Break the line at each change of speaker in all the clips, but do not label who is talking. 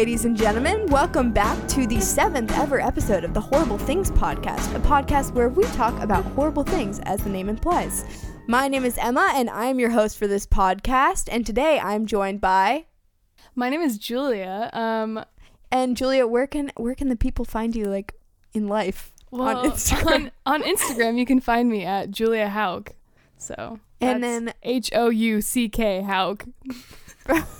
Ladies and gentlemen. Welcome back to the seventh ever episode of the Horrible Things Podcast, a podcast where we talk about horrible things, as the name implies. My name is Emma, and I'm your host for this podcast. And today I'm joined by.
My name is Julia. Um,
and Julia, where can where can the people find you, like in life?
well,
on Instagram.
on, on Instagram, you can find me at Julia Houck. So
And then-
H O U C K Houck.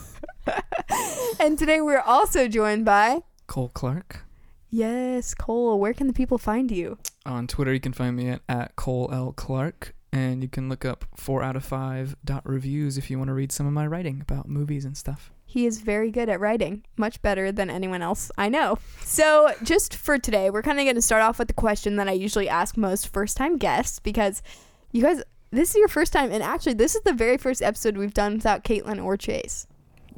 and today we're also joined by.
Cole Clark.
Yes, Cole. Where can the people find you?
On Twitter, you can find me at, at Cole L. Clark, and you can look up 4 out of 5 dot reviews if you want to read some of my writing about movies and stuff.
He is very good at writing, much better than anyone else I know. So, just for today, we're kind of going to start off with the question that I usually ask most first time guests because you guys, this is your first time, and actually, this is the very first episode we've done without Caitlin or Chase.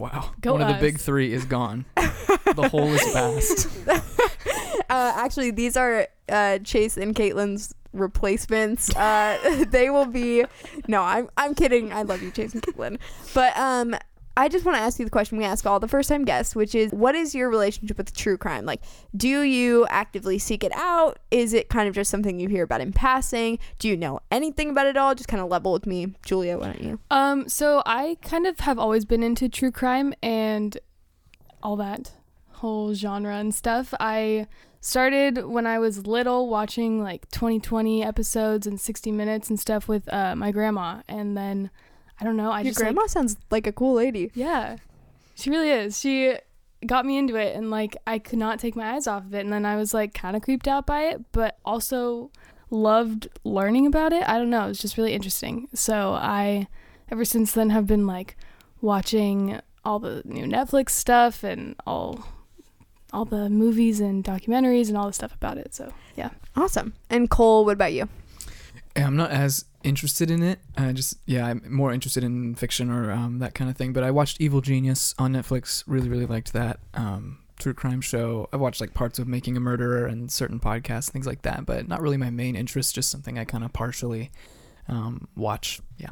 Wow.
Go
One of the big three is gone. the whole is vast.
Uh, actually, these are uh, Chase and Caitlin's replacements. Uh, they will be. No, I'm I'm kidding. I love you, Chase and Caitlin. But um, I just want to ask you the question we ask all the first time guests, which is, what is your relationship with true crime? Like, do you actively seek it out? Is it kind of just something you hear about in passing? Do you know anything about it all? Just kind of level with me, Julia. Why don't you?
Um, so I kind of have always been into true crime and all that whole genre and stuff. I started when I was little watching like 2020 episodes and 60 minutes and stuff with uh, my grandma, and then I don't know. I
Your
just like,
grandma sounds like a cool lady.
Yeah, she really is. She got me into it, and like I could not take my eyes off of it. And then I was like kind of creeped out by it, but also loved learning about it. I don't know. It was just really interesting. So I, ever since then, have been like watching all the new Netflix stuff and all all the movies and documentaries and all the stuff about it. So yeah.
Awesome. And Cole, what about you?
I'm not as interested in it. I just, yeah, I'm more interested in fiction or um, that kind of thing. But I watched Evil Genius on Netflix. Really, really liked that. Um, true crime show. I watched like parts of Making a Murderer and certain podcasts, things like that. But not really my main interest. Just something I kind of partially um, watch. Yeah.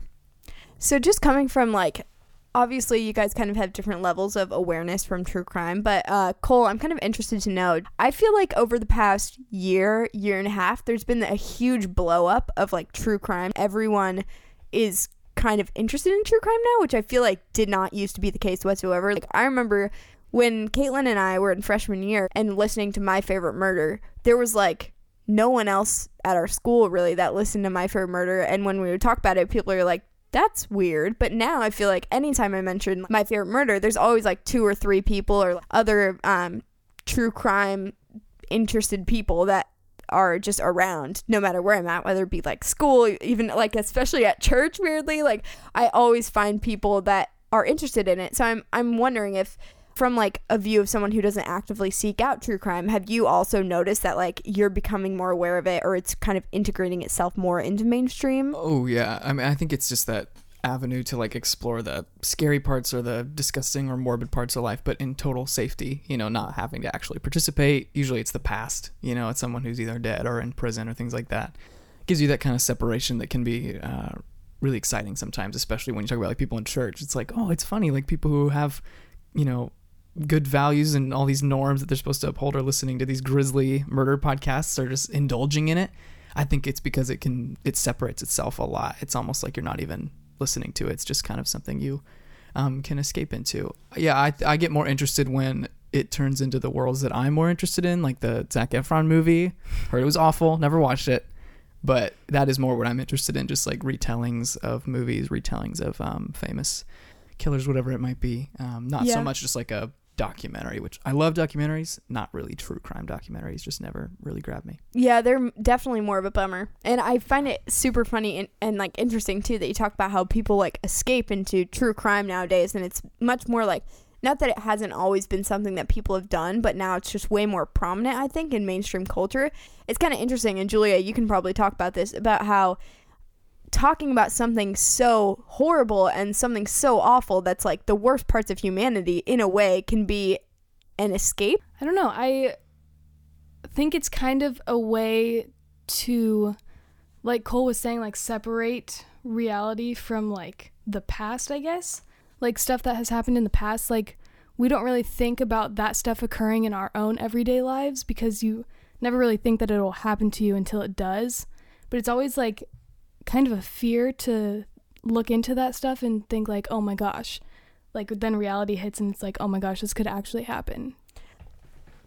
So just coming from like obviously you guys kind of have different levels of awareness from true crime, but uh Cole, I'm kind of interested to know. I feel like over the past year, year and a half, there's been a huge blow up of like true crime. Everyone is kind of interested in true crime now, which I feel like did not used to be the case whatsoever. Like I remember when Caitlin and I were in freshman year and listening to My Favorite Murder, there was like no one else at our school really that listened to My Favorite Murder. And when we would talk about it, people are like, that's weird. But now I feel like anytime I mention My Favorite Murder, there's always like two or three people or other um, true crime interested people that are just around no matter where I'm at, whether it be like school, even like especially at church, weirdly. Like I always find people that are interested in it. So I'm I'm wondering if from like a view of someone who doesn't actively seek out true crime, have you also noticed that like you're becoming more aware of it or it's kind of integrating itself more into mainstream?
Oh yeah, I mean I think it's just that avenue to like explore the scary parts or the disgusting or morbid parts of life, but in total safety. You know, not having to actually participate. Usually it's the past. You know, it's someone who's either dead or in prison or things like that. Gives you that kind of separation that can be uh, really exciting sometimes, especially when you talk about like people in church. It's like oh, it's funny like people who have, you know. Good values and all these norms that they're supposed to uphold are listening to these grisly murder podcasts are just indulging in it. I think it's because it can it separates itself a lot. It's almost like you're not even listening to it. It's just kind of something you um, can escape into. Yeah, I I get more interested when it turns into the worlds that I'm more interested in, like the Zac Efron movie. Heard it was awful, never watched it, but that is more what I'm interested in. Just like retellings of movies, retellings of um, famous killers, whatever it might be. Um, not
Yeah.
so much just like a documentary, which I love documentaries. Not really true crime documentaries. Just never really grabbed me.
Yeah, they're definitely more of a bummer. And I find it super funny and, and like interesting too that you talk about how people like escape into true crime nowadays and it's much more like not that it hasn't always been something that people have done, but now it's just way more prominent, I think, in mainstream culture. It's kind of interesting, and Julia, you can probably talk about this about how talking about something so horrible and something so awful that's like the worst parts of humanity in a way can be an escape.
I don't know. I think it's kind of a way to, like Cole was saying, like separate reality from like the past, I guess. Like stuff that has happened in the past. Like we don't really think about that stuff occurring in our own everyday lives because you never really think that it'll happen to you until it does. But it's always like kind of a fear to look into that stuff and think like, "Oh my gosh." Like then reality hits and it's like, "Oh my gosh, this could actually happen."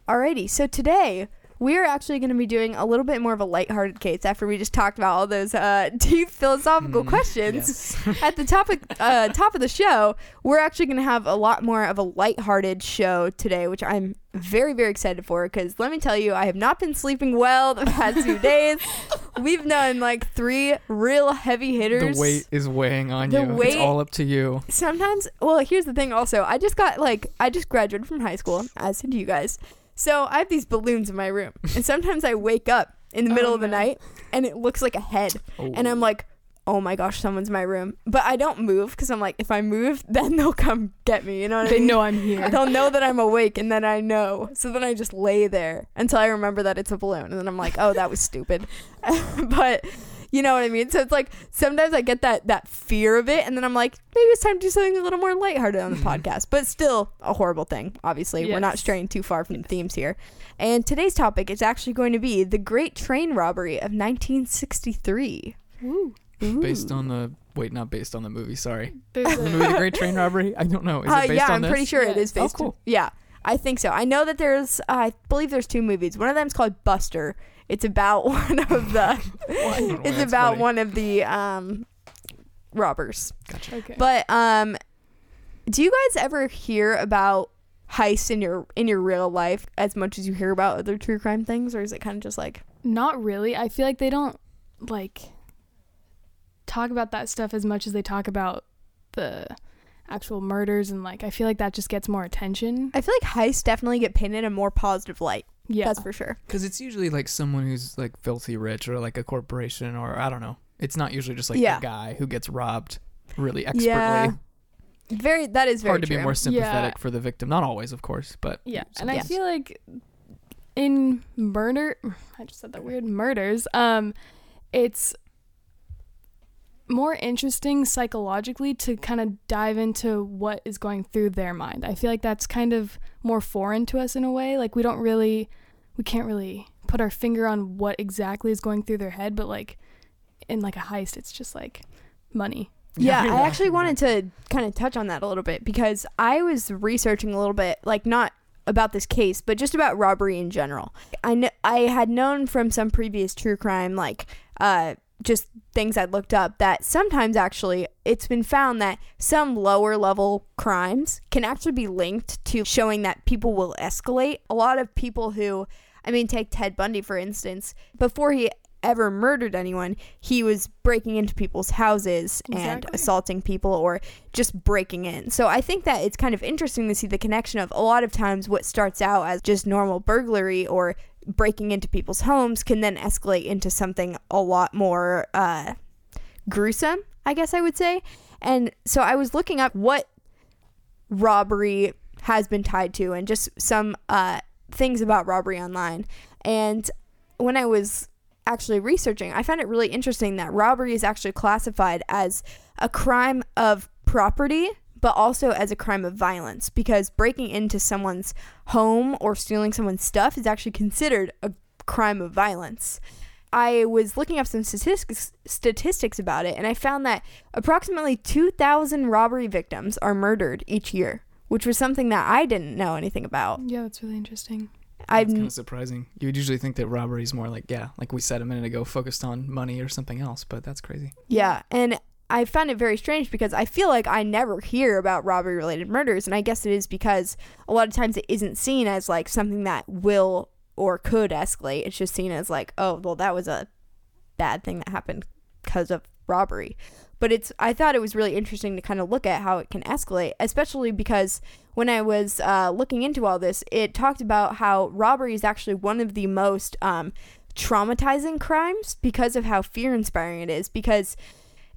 Alrighty, so today we're actually going to be doing a little bit more of a lighthearted case after we just talked about all those uh, deep philosophical
Mm,
questions.
yes.
At the topic, uh, top of the show, we're actually going to have a lot more of a lighthearted show today, which I'm very, very excited for because let me tell you, I have not been sleeping well the past few days. We've done like three real heavy hitters.
The weight is weighing on
The
you.
weight-
it's all up to you.
sometimes well here's the thing also i just got like i just graduated from high school as did you guys so i have these balloons in my room and sometimes i wake up in the
Oh,
middle of the
no.
night and it looks like a head and i'm like oh my gosh someone's in my room but i don't move because i'm like if i move then they'll come get me you know what i
They
mean
know I'm here.
They'll know that I'm awake and then I know. So then I just lay there until I remember that it's a balloon. And then I'm like, oh, that was stupid. but you know what I mean? So it's like sometimes I get that that fear of it and then I'm like, maybe it's time to do something a little more lighthearted on the
Mhm.
podcast. But still a horrible thing, obviously. We're not straying too far from the themes here. And today's topic is actually going to be the Great Train Robbery of 1963.
Woo.
Based on the wait, not based on the movie. Sorry, the movie The Great Train Robbery. I don't know. Is
uh,
it based
yeah,
on
I'm
this?
pretty sure it
Yeah.
is
Oh,
based.
cool.
Yeah, I think so. I know that there's, I believe there's two movies. One of them's called Buster. It's about one of the. it's about
funny.
one of the um, robbers.
Gotcha.
okay.
But um, do you guys ever hear about heists in your in your real life as much as you hear about other true crime things, or is it kind of just like
Not really. I feel like they don't like talk about that stuff as much as they talk about the actual murders and like I feel like that just gets more attention.
I feel like heists definitely get painted in a more positive light.
Yeah.
That's for sure.
Because it's usually like someone who's like filthy rich or like a corporation or I don't know. It's not usually just like
Yeah.
a guy who gets robbed really expertly.
Yeah, Very. That is very
Hard to
true.
be more sympathetic
Yeah.
for the victim. Not always, of course, but
Yeah. And I feel like in murder I just said that weird murders, um it's more interesting psychologically to kind of dive into what is going through their mind. I feel like that's kind of more foreign to us in a way. Like we don't really we can't really put our finger on what exactly is going through their head, but like in like a heist it's just like money.
Yeah,
Yeah.
I actually wanted to kind of touch on that a little bit because I was researching a little bit, like not about this case, but just about robbery in general. I kn- I had known from some previous true crime, like uh, just things I'd looked up, that sometimes actually it's been found that some lower level crimes can actually be linked to showing that people will escalate. A lot of people who, I mean, take Ted Bundy for instance, before he ever murdered anyone, he was breaking into people's houses and assaulting people or just breaking in. So I think that it's kind of interesting to see the connection of a lot of times what starts out as just normal burglary or breaking into people's homes can then escalate into something a lot more uh, gruesome, I guess I would say. And so I was looking up what robbery has been tied to and just some uh, things about robbery online. And when I was actually researching, I found it really interesting that robbery is actually classified as a crime of property, but also as a crime of violence because breaking into someone's home or stealing someone's stuff is actually considered a crime of violence. I was looking up some statistics statistics about it and I found that approximately 2000 robbery victims are murdered each year, which was something that I didn't know anything about.
Yeah, that's really interesting.
I've
It's kind of surprising. You would usually think that robbery is more like, yeah, like we said a minute ago, focused on money or something else, but that's crazy.
Yeah, and I found it very strange because I feel like I never hear about robbery related murders, and I guess it is because a lot of times it isn't seen as like something that will or could escalate. It's just seen as like, oh, well, that was a bad thing that happened because of robbery. But it's I thought it was really interesting to kind of look at how it can escalate, especially because when I was uh, looking into all this, it talked about how robbery is actually one of the most um, traumatizing crimes because of how fear inspiring it is. Because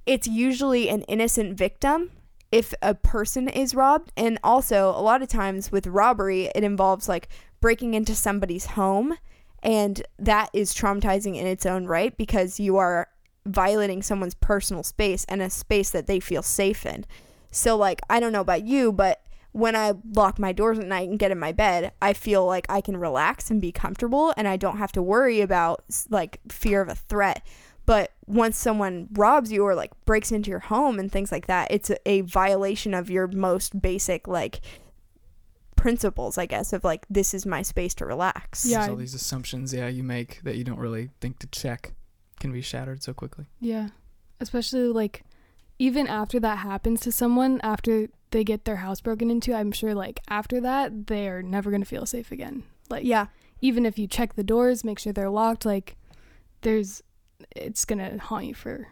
it's usually an innocent victim if a person is robbed and also a lot of times with robbery it involves like breaking into somebody's home and that is traumatizing in its own right because you are violating someone's personal space and a space that they feel safe in so like i don't know about you but when I lock my doors at night and get in my bed, I feel like I can relax and be comfortable and I don't have to worry about like fear of a threat. But once someone robs you or like breaks into your home and things like that, it's a, a violation of your most basic like principles, I guess, of like this is my space to relax.
Yeah.
There's all these assumptions, yeah, you make that you don't really think to check can be shattered so quickly.
Yeah. Especially like even after that happens to someone, after they get their house broken into, I'm sure like after that, they're never going to feel safe again. Like,
Yeah.
even if you check the doors, make sure they're locked, like, there's, it's going to haunt you for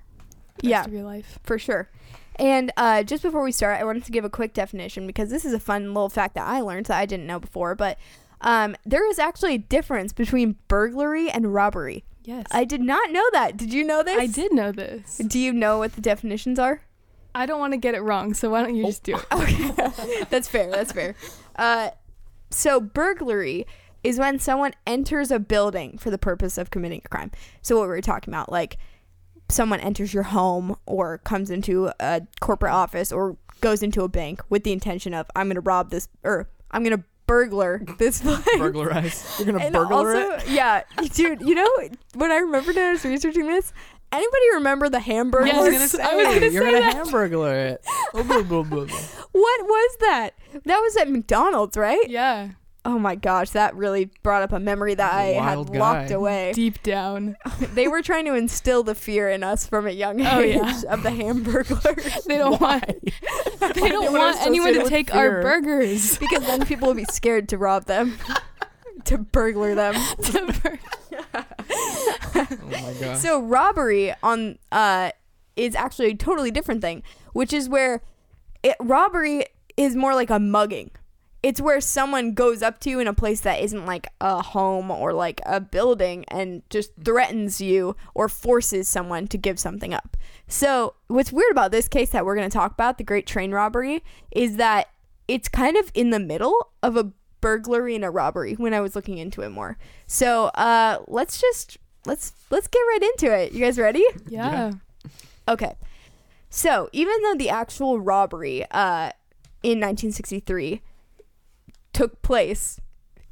the
Yeah.
rest of your life.
for sure. And uh, just before we start, I wanted to give a quick definition because this is a fun little fact that I learned that I didn't know before. But um, there is actually a difference between burglary and robbery.
Yes.
I did not know that. Did you know this?
I did know this.
Do you know what the definitions are?
I don't want to get it wrong, so why don't you just do it?
Okay, that's fair. That's fair. Uh, so burglary is when someone enters a building for the purpose of committing a crime. So what we were talking about, like someone enters your home or comes into a corporate office or goes into a bank with the intention of I'm going to rob this or I'm going to burglar this place.
Burglarize. You're gonna burglar
also,
it?
yeah, dude, you know what I remembered when I was researching this? Anybody remember the Hamburglar?
Yes, I was gonna
I was gonna
say
you're gonna
that.
hamburglar it. Oh.
What was that? That was at McDonald's, right?
Yeah.
Oh my gosh, that really brought up a memory that I
Wild
had locked away.
Deep down.
they were trying to instill the fear in us from a young age
Oh, yeah.
of the Hamburglars
They don't want they don't want anyone to
associate with
take our burgers.
because then people will be scared to rob them, to burglar them.
Oh my god.
So robbery on uh is actually a totally different thing, which is where it robbery is more like a mugging. It's where someone goes up to you in a place that isn't like a home or like a building and just threatens you or forces someone to give something up. So, what's weird about this case that we're going to talk about, the Great Train Robbery, is that it's kind of in the middle of a burglary and a robbery when I was looking into it more. So, uh let's just let's let's get right into it. You guys ready?
Yeah.
Okay. So, even though the actual robbery uh, in 1963 took place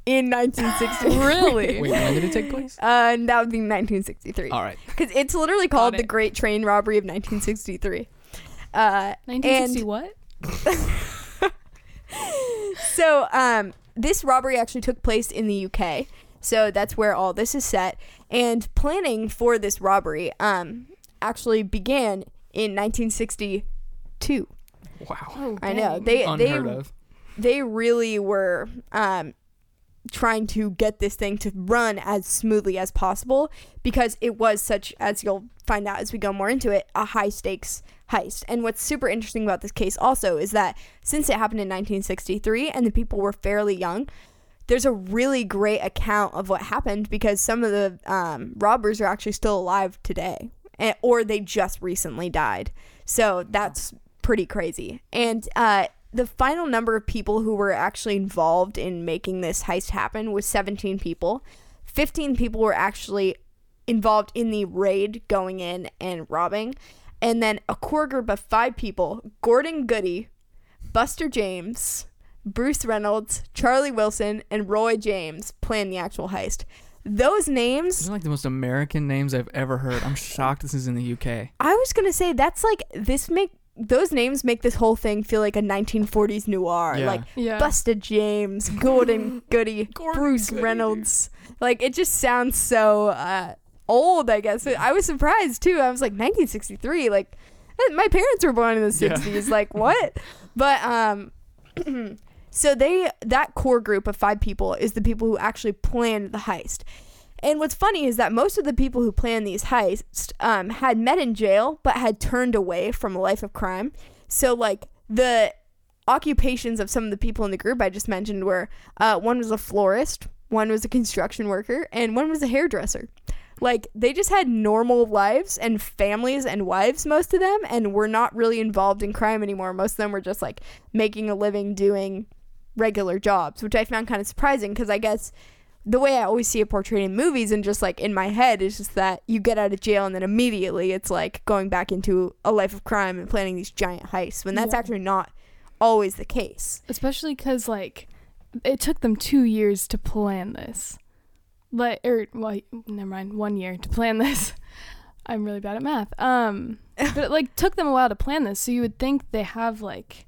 in 1963,
Really?
Wait, when did it take place?
uh, and that would be 1963.
All right.
Because it's literally called
Got
the. Great Train Robbery of 1963. Uh,
1960 what?
so, um, this robbery actually took place in the UK. So that's where all this is set. And planning for this robbery um, actually began in 1962.
Wow.
Oh,
I know they
Unheard
they
of.
They really were um, trying to get this thing to run as smoothly as possible because it was such, as you'll find out as we go more into it, a high stakes heist. And what's super interesting about this case also is that since it happened in 1963 and the people were fairly young, there's a really great account of what happened because some of the um, robbers are actually still alive today, and, or they just recently died. So that's pretty crazy. And uh, the final number of people who were actually involved in making this heist happen was 17 people. 15 people were actually involved in the raid going in and robbing. And then a core group of five people Gordon Goody, Buster James, Bruce Reynolds, Charlie Wilson, and Roy James planned the actual heist. Those names,
are like the most American names I've ever heard. I'm shocked this is in the UK.
I was gonna say that's like this make those names make this whole thing feel like a 1940s noir.
Yeah.
Like
Yeah.
Buster James, Gordon Goody,
Gordon
Bruce
Goody,
Reynolds. Like it just sounds so uh, old. I guess I was surprised too. I was like 1963. Like eh, my parents were born in the
Yeah.
60s. Like what? But um, so they that core group of five people is the people who actually planned the heist. And what's funny is that most of the people who planned these heists um, had met in jail, but had turned away from a life of crime. So, like, the occupations of some of the people in the group I just mentioned were uh, one was a florist, one was a construction worker, and one was a hairdresser. Like, they just had normal lives and families and wives, most of them, and were not really involved in crime anymore. Most of them were just like making a living doing regular jobs, which I found kind of surprising because I guess the way I always see it portrayed in movies and just like in my head is just that you get out of jail and then immediately it's like going back into a life of crime and planning these giant heists when that's
Yeah.
actually not always the case.
Especially because like it took them two years to plan this. Like or well, never mind, one year to plan this. I'm really bad at math. Um, but it like took them a while to plan this, so you would think they have like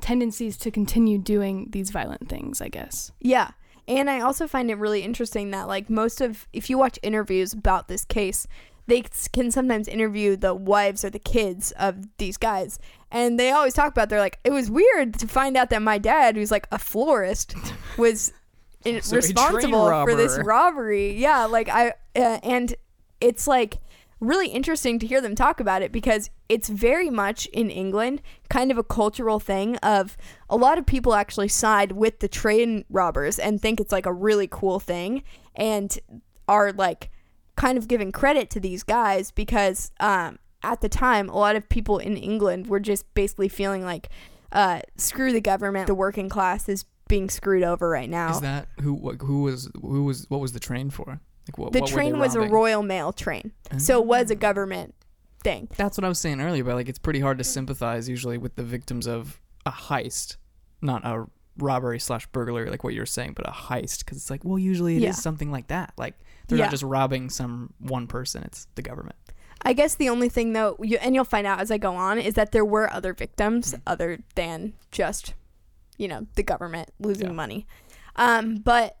tendencies to continue doing these violent things. I guess.
Yeah. And I also find it really interesting that, like, most of, if you watch interviews about this case, they can sometimes interview the wives or the kids of these guys. And they always talk about, they're like, it was weird to find out that my dad, who's like a florist, was in,
So a train
responsible for this robbery. Yeah. Like, I, uh, and it's like, really interesting to hear them talk about it because it's very much in England kind of a cultural thing of a lot of people actually side with the train robbers and think it's like a really cool thing and are like kind of giving credit to these guys because um, at the time a lot of people in England were just basically feeling like uh, screw the government the working class is being screwed over right now
Is that who? What, who was? Who was? What was the train for? Like what?
the
what
train was a? Royal Mail train so it was a government thing
That's what I was saying earlier. But like, it's pretty hard to sympathize usually with the victims of a heist, not a robbery slash burglary, like what you're saying, but a heist. Because it's like, well, usually it is
Yeah.
something like that. Like they're
Yeah.
not just robbing some one person; it's the government.
I guess the only thing though, you, and you'll find out as I go on, is that there were other victims other than just, you know, the government losing
Yeah.
money. Um, but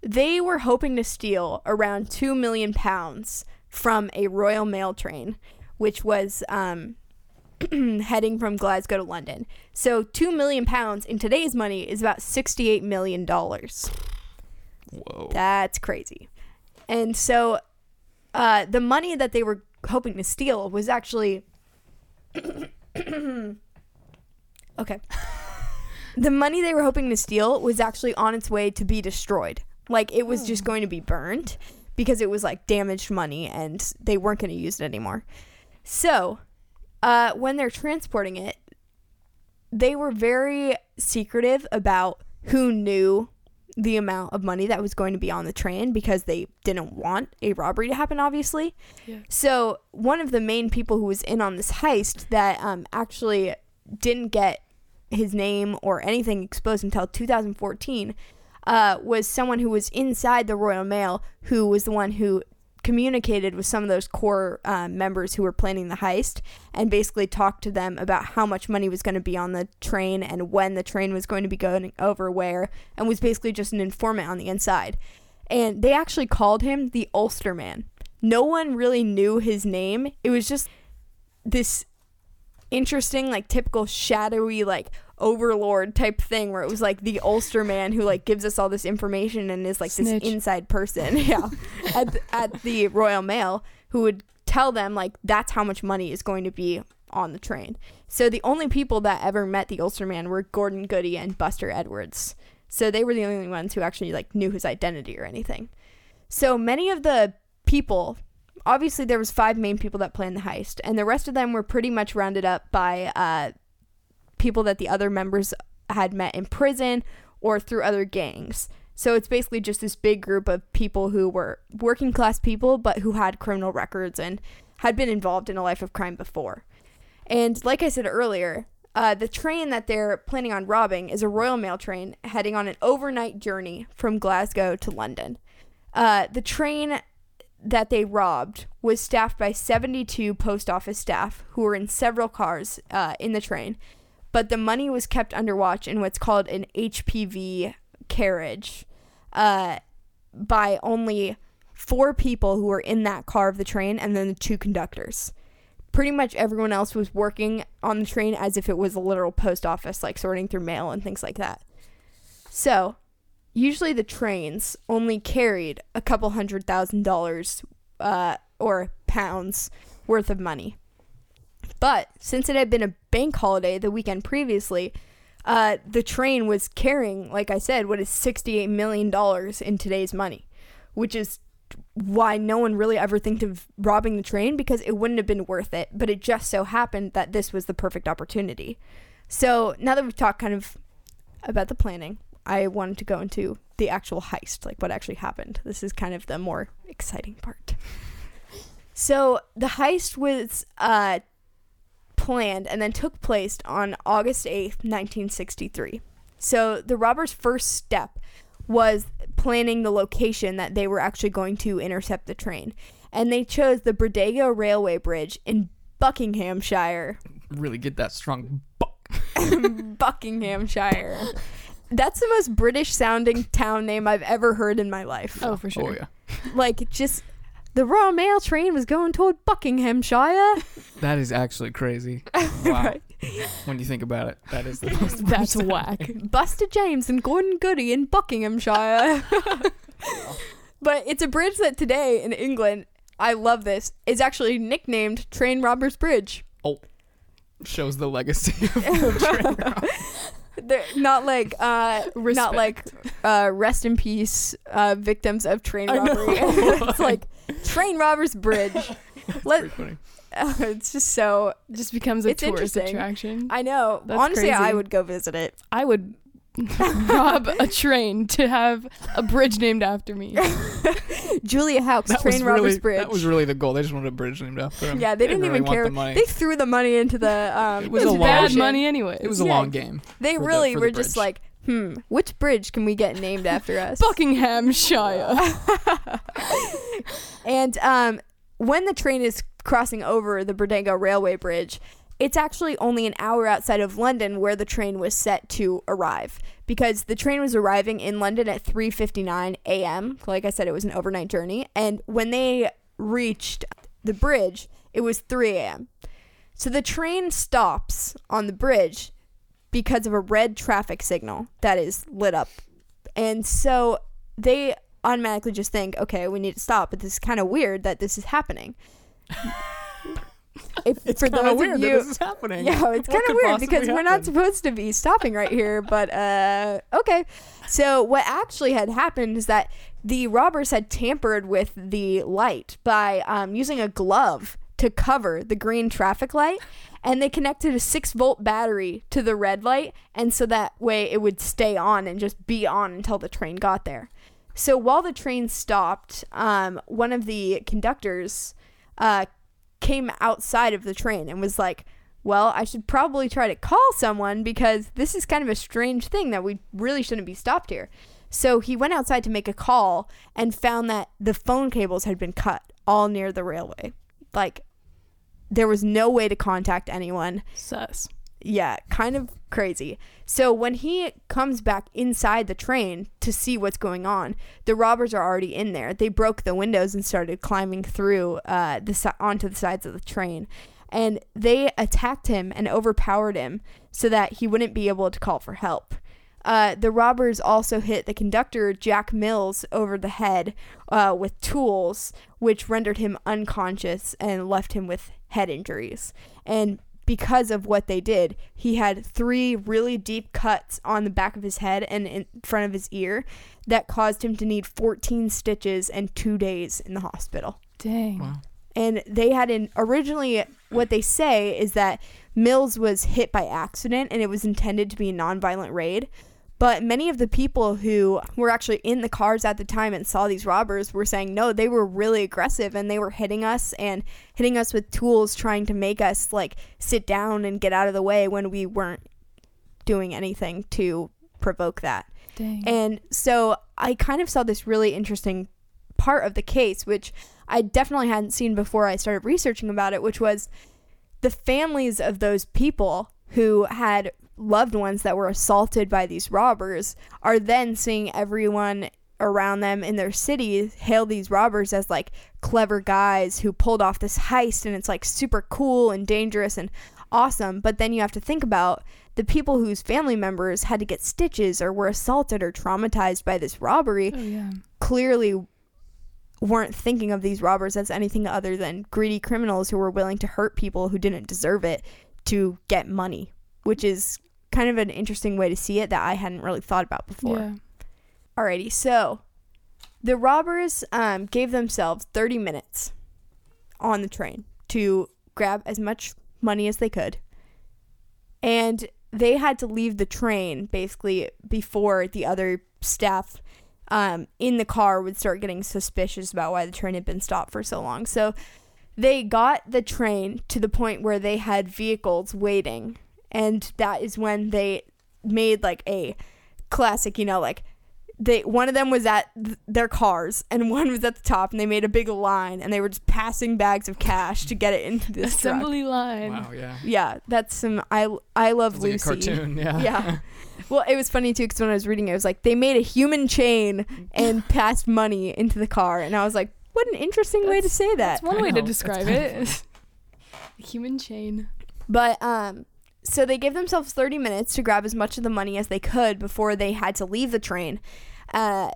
they were hoping to steal around two million pounds from a Royal Mail train, which was um, heading from Glasgow to London. So two million pounds in today's money is about sixty-eight million dollars.
Whoa.
That's crazy. And so uh, the money that they were hoping to steal was actually. okay. the money they were hoping to steal was actually on its way to be destroyed. Like it was just going to be burned because it was like damaged money and they weren't going to use it anymore. So uh, when they're transporting it, they were very secretive about who knew the amount of money that was going to be on the train because they didn't want a robbery to happen, obviously.
Yeah.
So, one of the main people who was in on this heist that um, actually didn't get his name or anything exposed until 2014 uh, was someone who was inside the Royal Mail who was the one who communicated with some of those core uh, members who were planning the heist and basically talked to them about how much money was going to be on the train and when the train was going to be going over where and was basically just an informant on the inside. And they actually called him the ulster man. No one really knew his name. It was just this interesting like typical shadowy like overlord type thing where it was like the ulster man who like gives us all this information and is like
Snitch.
this inside person. Yeah. At, the, at the royal mail who would tell them like that's how much money is going to be on the train. So the only people that ever met the ulster man were gordon goody and buster edwards. So they were the only ones who actually like knew his identity or anything. So many of the people obviously there was five main people that planned the heist and the rest of them were pretty much rounded up by uh, people that the other members had met in prison or through other gangs. So it's basically just this big group of people who were working class people but who had criminal records and had been involved in a life of crime before. And like i said earlier uh, the train that they're planning on robbing is a royal mail train heading on an overnight journey from glasgow to london. Uh, the train that they robbed was staffed by 72 post office staff who were in several cars uh, in the train, but the money was kept under watch in what's called an HPV carriage uh, by only four people who were in that car of the train and then the two conductors. Pretty much everyone else was working on the train as if it was a literal post office, like sorting through mail and things like that. So, usually the trains only carried a couple hundred thousand dollars uh, or pounds worth of money. But since it had been a bank holiday the weekend previously, uh, the train was carrying, like I said, what is $68 million in today's money, which is why no one really ever think of robbing the train because it wouldn't have been worth it. But it just so happened that this was the perfect opportunity. So now that we've talked kind of about the planning, I wanted to go into the actual heist, like what actually happened. This is kind of the more exciting part. So the heist was uh, planned and then took place on August 8th, 1963. So the robbers' first step was planning the location that they were actually going to intercept the train. And they chose the Bridego Railway Bridge in Buckinghamshire.
Really get that strong buck.
Buckinghamshire. That's the most British sounding town name I've ever heard in my life.
Oh, for sure.
Oh yeah.
Like, just the Royal Mail train was going toward Buckinghamshire.
That is actually crazy. Wow.
Right.
When you think about it, that is the most.
That's whack.
Buster James and Gordon Goody in Buckinghamshire. but it's a bridge that today in England, I love this, is actually nicknamed Train Robbers Bridge. Oh.
Shows the legacy of train robbery.
They're not like uh not like uh rest in peace uh victims of train robbery. it's like Train Robbers Bridge. Let it's just so
Just becomes a
It's
tourist attraction.
I know.
That's
Honestly, I would go visit it.
I would rob a train to have a bridge named after me.
Julia Houck's,
That
Train
was
Robbers
really
Bridge.
that was really the goal. They just wanted a bridge named after him.
yeah, they didn't,
really
even
want
care.
the money.
They threw the money into the um
It was
it's
a
into
long-
bad money anyway.
It was a
Yeah.
long game.
They
for the-
really
the
were just like, hmm, which bridge can we get named after us?
Buckinghamshire.
and um, when the train is crossing over the Bridego Railway Bridge, it's actually only an hour outside of London where the train was set to arrive because the train was arriving in London at 3:59 a.m. Like I said, it was an overnight journey, and when they reached the bridge, it was 3 a.m. So the train stops on the bridge because of a red traffic signal that is lit up. And so they automatically just think, okay, we need to stop, but this is kind of weird that this is happening. If,
It's
for those
of weird
of you,
this is happening.
yeah, it's kind of weird because
possibly
we're not supposed to be stopping right here, but uh okay. So what actually had happened is that the robbers had tampered with the light by um, using a glove to cover the green traffic light and they connected a 6 volt battery to the red light and so that way it would stay on and just be on until the train got there. So while the train stopped, um, one of the conductors uh, came outside of the train and was like, well, I should probably try to call someone because this is kind of a strange thing that we really shouldn't be stopped here. So he went outside to make a call and found that the phone cables had been cut all near the railway. Like, there was no way to contact anyone.
Sus.
Yeah, kind of crazy. So when he comes back inside the train to see what's going on, the robbers are already in there. They broke the windows and started climbing through uh, the onto the sides of the train, and they attacked him and overpowered him so that he wouldn't be able to call for help. Uh, the robbers also hit the conductor, Jack Mills, over the head uh, with tools, which rendered him unconscious and left him with head injuries. And because of what they did, he had three really deep cuts on the back of his head and in front of his ear that caused him to need 14 stitches and two days in the hospital
Dang.
Wow.
and they had in originally what they say is that Mills was hit by accident and it was intended to be a nonviolent raid. But many of the people who were actually in the cars at the time and saw these robbers were saying no, they were really aggressive and they were hitting us and hitting us with tools trying to make us like sit down and get out of the way when we weren't doing anything to provoke that.
Dang.
And so I kind of saw this really interesting part of the case, which I definitely hadn't seen before I started researching about it, which was the families of those people who had loved ones that were assaulted by these robbers are then seeing everyone around them in their cities hail these robbers as like clever guys who pulled off this heist and it's like super cool and dangerous and awesome but then you have to think about the people whose family members had to get stitches or were assaulted or traumatized by this robbery
oh yeah.
clearly weren't thinking of these robbers as anything other than greedy criminals who were willing to hurt people who didn't deserve it to get money, which is kind of an interesting way to see it that I hadn't really thought about before.
Yeah.
Alrighty, so the robbers um, gave themselves 30 minutes on the train to grab as much money as they could. And they had to leave the train basically before the other staff um, in the car would start getting suspicious about why the train had been stopped for so long. So they got the train to the point where they had vehicles waiting, and that is when they made like a classic, you know, like they one of them was at th- their cars and one was at the top and they made a big line and they were just passing bags of cash to get it into this truck.
Assembly line.
Wow, yeah.
Yeah, that's some I I love
Sounds like a
Lucy.
cartoon, yeah.
Yeah. Well, it was funny too because when I was reading it, it was like they made a human chain and passed money into the car, and I was like, what an interesting way to say that.
That's one
I
way
know,
to describe
kind
it. Human chain.
But um, so they gave themselves 30 minutes to grab as much of the money as they could before they had to leave the train, uh,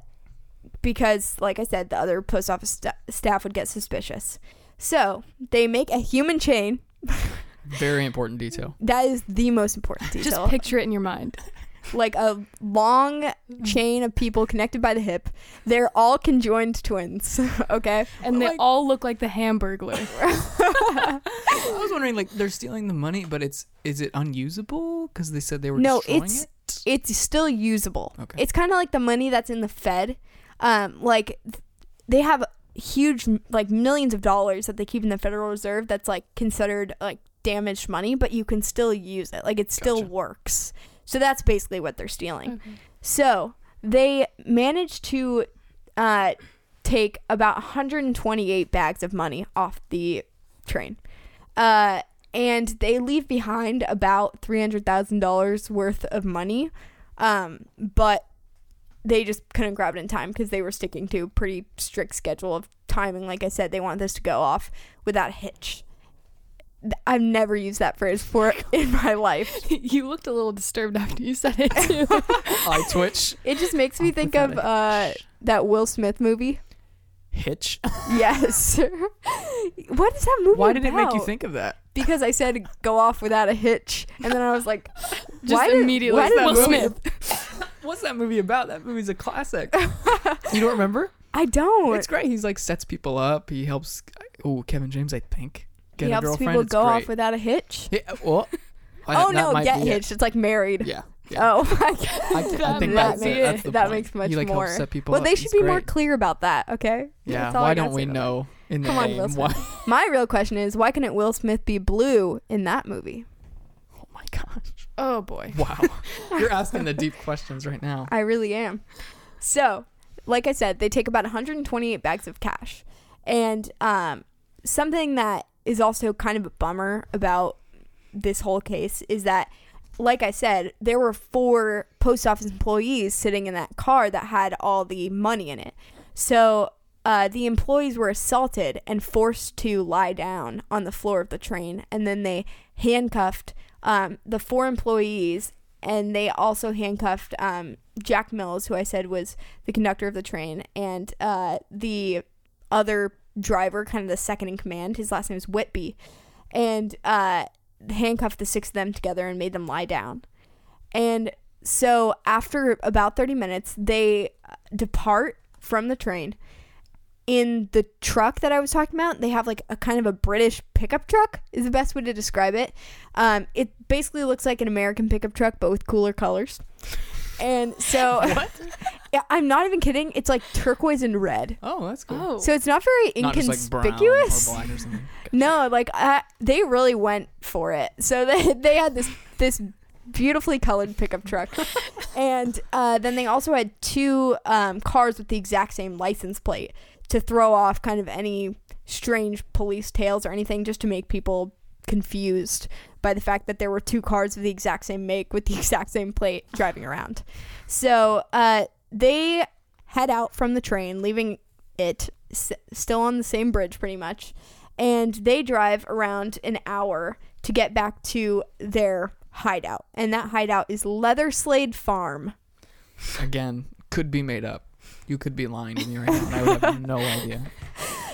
because, like I said, the other post office sta- staff would get suspicious. So they make a human chain.
Very important detail.
That is the most important detail.
Just picture it in your mind.
Like a long chain of people connected by the hip. They're all conjoined twins. okay.
And they
Like-
all look like the Hamburglar.
I was wondering, like, they're stealing the money, but it's is it unusable? Because they said they were
No,
destroying
it's-
it.
It's still usable.
Okay.
It's kind of like the money that's in the Fed. Um, like they have huge, like millions of dollars that they keep in the Federal Reserve. That's like considered like damaged money, but you can still use it. Like it still
Gotcha.
works. So that's basically what they're stealing.
Okay.
So they managed to uh, take about 128 bags of money off the train. Uh, and they leave behind about $300,000 worth of money. Um, but they just couldn't grab it in time because they were sticking to a pretty strict schedule of timing. Like I said, they want this to go off without a hitch. Th- I've never used that phrase before in my life.
you looked a little disturbed after you said it too.
I twitch.
It just makes me
Off
think
without
of uh, that Will Smith movie.
Hitch.
Yes. what is that movie
Why did it make you think of that?
Because I said go off without a hitch, and then I was like,
Just
why did,
immediately
why did
that
Will
Will
movie?
Smith.
What's that movie about? That movie's a classic. you don't remember?
I don't.
It's great. He's like sets people up. He helps. Oh, Kevin James, I think. Get
he
a
helps
girlfriend.
people
It's
go
great.
off without a hitch.
Yeah, well, I-
oh
that
no,
might
get
be it.
hitched. It's like married.
Yeah. yeah.
Oh my god.
I, I
That
think
might
that's
be
it.
it.
That's the
that
point.
makes much
he like
more.
helps set people
Well,
up.
they should
He's
be more clear about that. Okay.
Yeah.
That's all
Why
I gotta
don't we
say about
know in the
Come on,
name?
Will Smith.
why?
My real question is, why couldn't Will Smith be blue in that movie?
Oh my gosh!
Oh boy.
Wow, you're asking the deep questions right now.
I really am. So, like I said, they take about 128 bags of cash. And um, something that is also kind of a bummer about this whole case is that, like I said, there were four post office employees sitting in that car that had all the money in it. So, uh, the employees were assaulted and forced to lie down on the floor of the train. And then they handcuffed um, the four employees and they also handcuffed um, Jack Mills, who I said was the conductor of the train, and uh, the other driver, kind of the second in command. His last name is Whitby, and uh, handcuffed the six of them together and made them lie down. And so after about 30 minutes, they uh, depart from the train. In the truck that I was talking about, they have like a kind of a British pickup truck, is the best way to describe it. Um, it basically looks like an American pickup truck, but with cooler colors. And so, yeah, I'm not even kidding. It's like turquoise and red.
Oh, that's cool.
Oh.
So it's not very
Not just like brown
inconspicuous.
or black or something.
No, like uh, they really went for it. So they they had this this beautifully colored pickup truck, and uh, then they also had two um, cars with the exact same license plate to throw off kind of any strange police tales or anything, just to make people confused by the fact that there were two cars of the exact same make with the exact same plate driving around. So uh, they head out from the train, leaving it s- still on the same bridge pretty much and they drive around an hour to get back to their hideout. And that hideout is Leather Slade Farm.
Again, could be made up. You could be lying to me right now, and I would have no idea.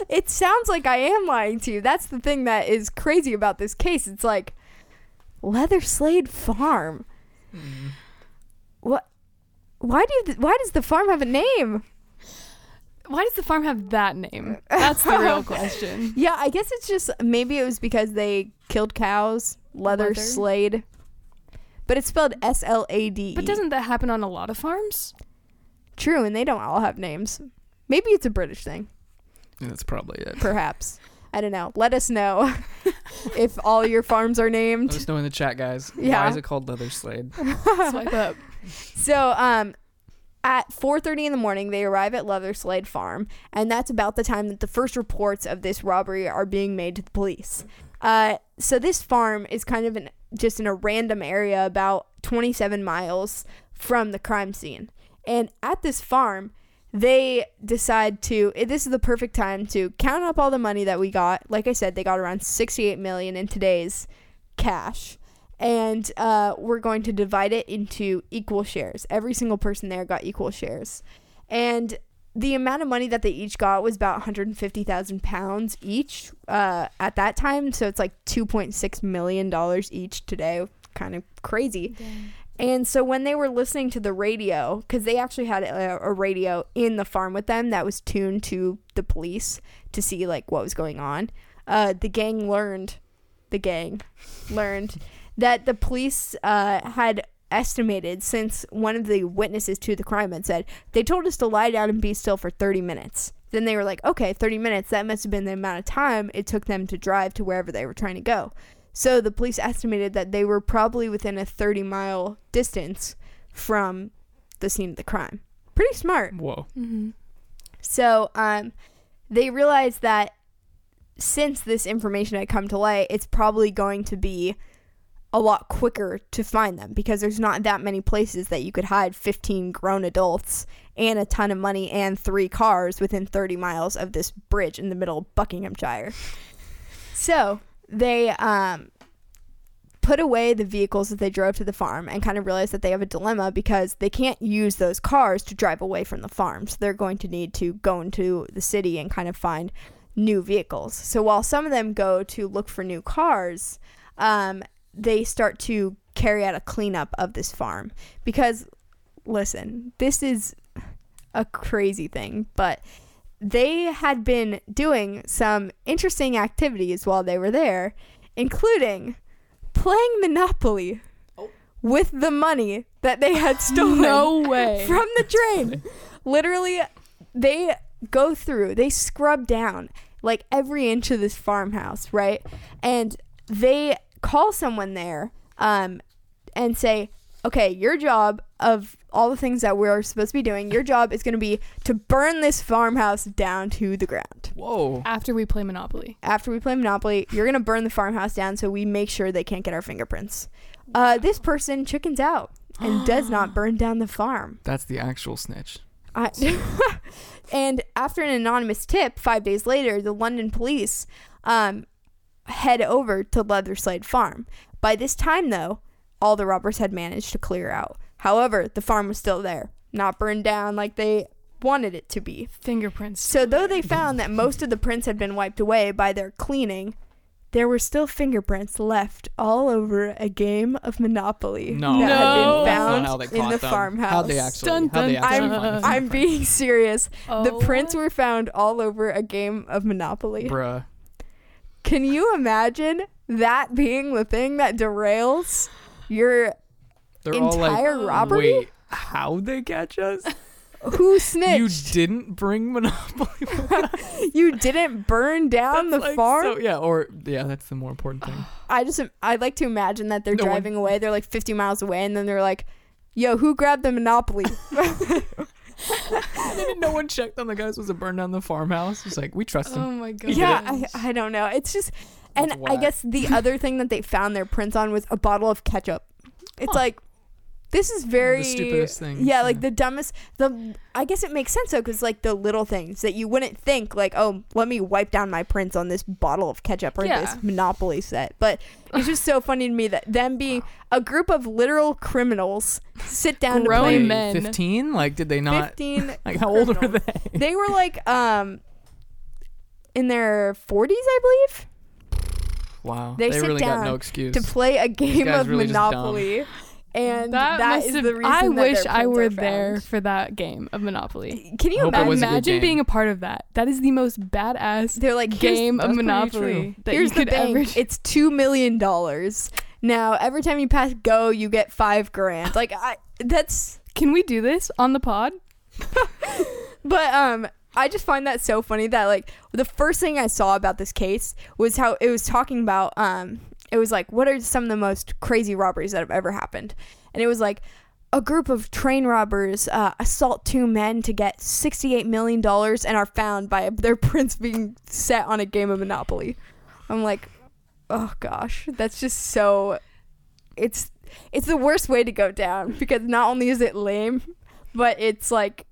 It sounds like I am lying to you. That's the thing that is crazy about this case. It's like Leather Slade Farm.
Mm.
What? Why do you, why does the farm have a name?
Why does the farm have that name? That's the real question.
Yeah, I guess it's just maybe it was because they killed cows. Leather,
Leather?
Slade. But it's spelled S L A D E.
But doesn't that happen on a lot of farms?
True, and they don't all have names. Maybe it's a British thing,
that's probably it.
perhaps. I don't know. Let us know if all your farms are named.
Let us know in the chat, guys.
Yeah.
Why is it called Leatherslade?
Swipe up.
So, um, at 4:30 in the morning, they arrive at Leatherslade Farm, and that's about the time that the first reports of this robbery are being made to the police. Uh, so this farm is kind of in just in a random area about 27 miles from the crime scene, and at this farm. They decide to. eh, This is the perfect time to count up all the money that we got. Like I said, they got around 68 million in today's cash and uh, we're going to divide it into equal shares. Every single person there got equal shares, and the amount of money that they each got was about 150,000 pounds each uh, at that time. So it's like 2.6 million dollars each today. Kind of crazy. And so when they were listening to the radio, because they actually had a, a radio in the farm with them that was tuned to the police to see like what was going on, uh, the gang learned, the gang learned that the police uh, had estimated since one of the witnesses to the crime had said they told us to lie down and be still for 30 minutes. Then they were like, okay, 30 minutes. That must have been the amount of time it took them to drive to wherever they were trying to go. So the police estimated that they were probably within a 30 mile distance from the scene of the crime. Pretty smart.
Whoa.
Mm-hmm.
So um, they realized that since this information had come to light, it's probably going to be a lot quicker to find them because there's not that many places that you could hide 15 grown adults and a ton of money and three cars within 30 miles of this bridge in the middle of Buckinghamshire. So they um, put away the vehicles that they drove to the farm and kind of realized that they have a dilemma because they can't use those cars to drive away from the farm. So they're going to need to go into the city and kind of find new vehicles. So while some of them go to look for new cars, um, they start to carry out a cleanup of this farm because listen, this is a crazy thing, but they had been doing some interesting activities while they were there, including playing Monopoly with the money that they had stolen
No way.
from the drain. Literally, they go through, they scrub down like every inch of this farmhouse, right? And they call someone there um, and say, okay, your job of all the things that we're supposed to be doing, your job is going to be to burn this farmhouse down to the ground.
Whoa.
After we play Monopoly.
After we play Monopoly, you're going to burn the farmhouse down so we make sure they can't get our fingerprints. Uh, this person chickens out and does not burn down the farm.
That's the actual snitch.
I, and after an anonymous tip, five days later, the London police um, head over to Leatherslade Farm. By this time, though, all the robbers had managed to clear out. However, the farm was still there, not burned down like they wanted it to be.
Fingerprints.
So, though they found that most of the prints had been wiped away by their cleaning, there were still fingerprints left all over a game of Monopoly
No.
that
No.
had been found
not how they
in the
them.
farmhouse.
How'd they actually?
Dun,
how'd they
dun,
actually
dun.
find the
I'm being serious. The
Oh.
prints were found all over a game of Monopoly.
Bruh.
Can you imagine that being the thing that derails your
They're all
entire
like,
robbery?
wait, how'd they catch us?
Who snitched?
You didn't bring Monopoly.
You, didn't burn down the
like
farm?
so- yeah, or yeah, that's the more important thing.
I just I like to imagine that they're
No one-
driving away. They're like 50 miles away, and then they're like, "Yo, who grabbed the Monopoly?"
and no one checked on the guys was it burn down the farmhouse. It's like we trust
Oh my god.
yeah, I, I don't know. It's just, and
That's
I guess the other thing that they found their prints on was a bottle of ketchup. It's
Huh.
like, this is very
stupidest things,
Yeah, like
yeah.
the dumbest. The I guess it makes sense though, because like the little things that you wouldn't think, like, oh, let me wipe down my prints on this bottle of ketchup or
Yeah.
this Monopoly set. But it's just so funny to me that them being a group of literal criminals sit down
Grown
to play
men.
Fifteen? Like, did they not?
15
Like, how old are
criminals.
they?
They were like um in their 40s, I believe.
Wow,
They
they,
sit
really
down
got no excuse.
to play a game of
really just dumb.
Monopoly. And
That,
that
must
is
have,
the reason
I
that
wish I were there for that game of Monopoly.
Can you
Hope it a
Imagine being a part of that. That is the most badass
They're like
game of Monopoly that
Here's
you
the thing.
ever.
It's two million dollars. Now every time you pass go, you get five grand. Like I, that's.
Can we do this on the pod?
But um, I just find that so funny that like the first thing I saw about this case was how it was talking about um it was like what are some of the most crazy robberies that have ever happened and it was like a group of train robbers uh, assault two men to get $68 million and are found by their prints being set on a game of monopoly i'm like oh gosh that's just so it's it's the worst way to go down because not only is it lame but it's like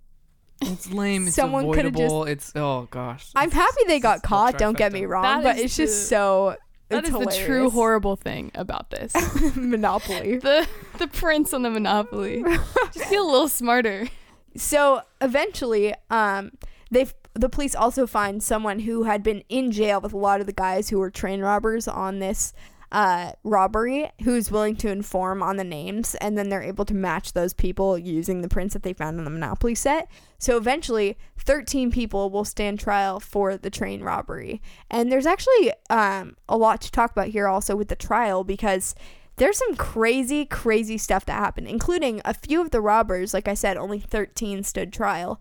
It's lame. It's
Someone coulda
avoidable. It's oh gosh.
I'm happy they got caught. Don't get me wrong,
That
but
is
it's just
the-
so.
That
it's
is the true horrible thing about this.
monopoly.
the the prints on the monopoly. Just be a little smarter.
So eventually, um, they the police also find someone who had been in jail with a lot of the guys who were train robbers on this uh, robbery, who's willing to inform on the names, and then they're able to match those people using the prints that they found on the Monopoly set. So eventually, 13 people will stand trial for the train robbery, and there's actually um, a lot to talk about here also with the trial because there's some crazy, crazy stuff that happened, including a few of the robbers. Like I said, only 13 stood trial.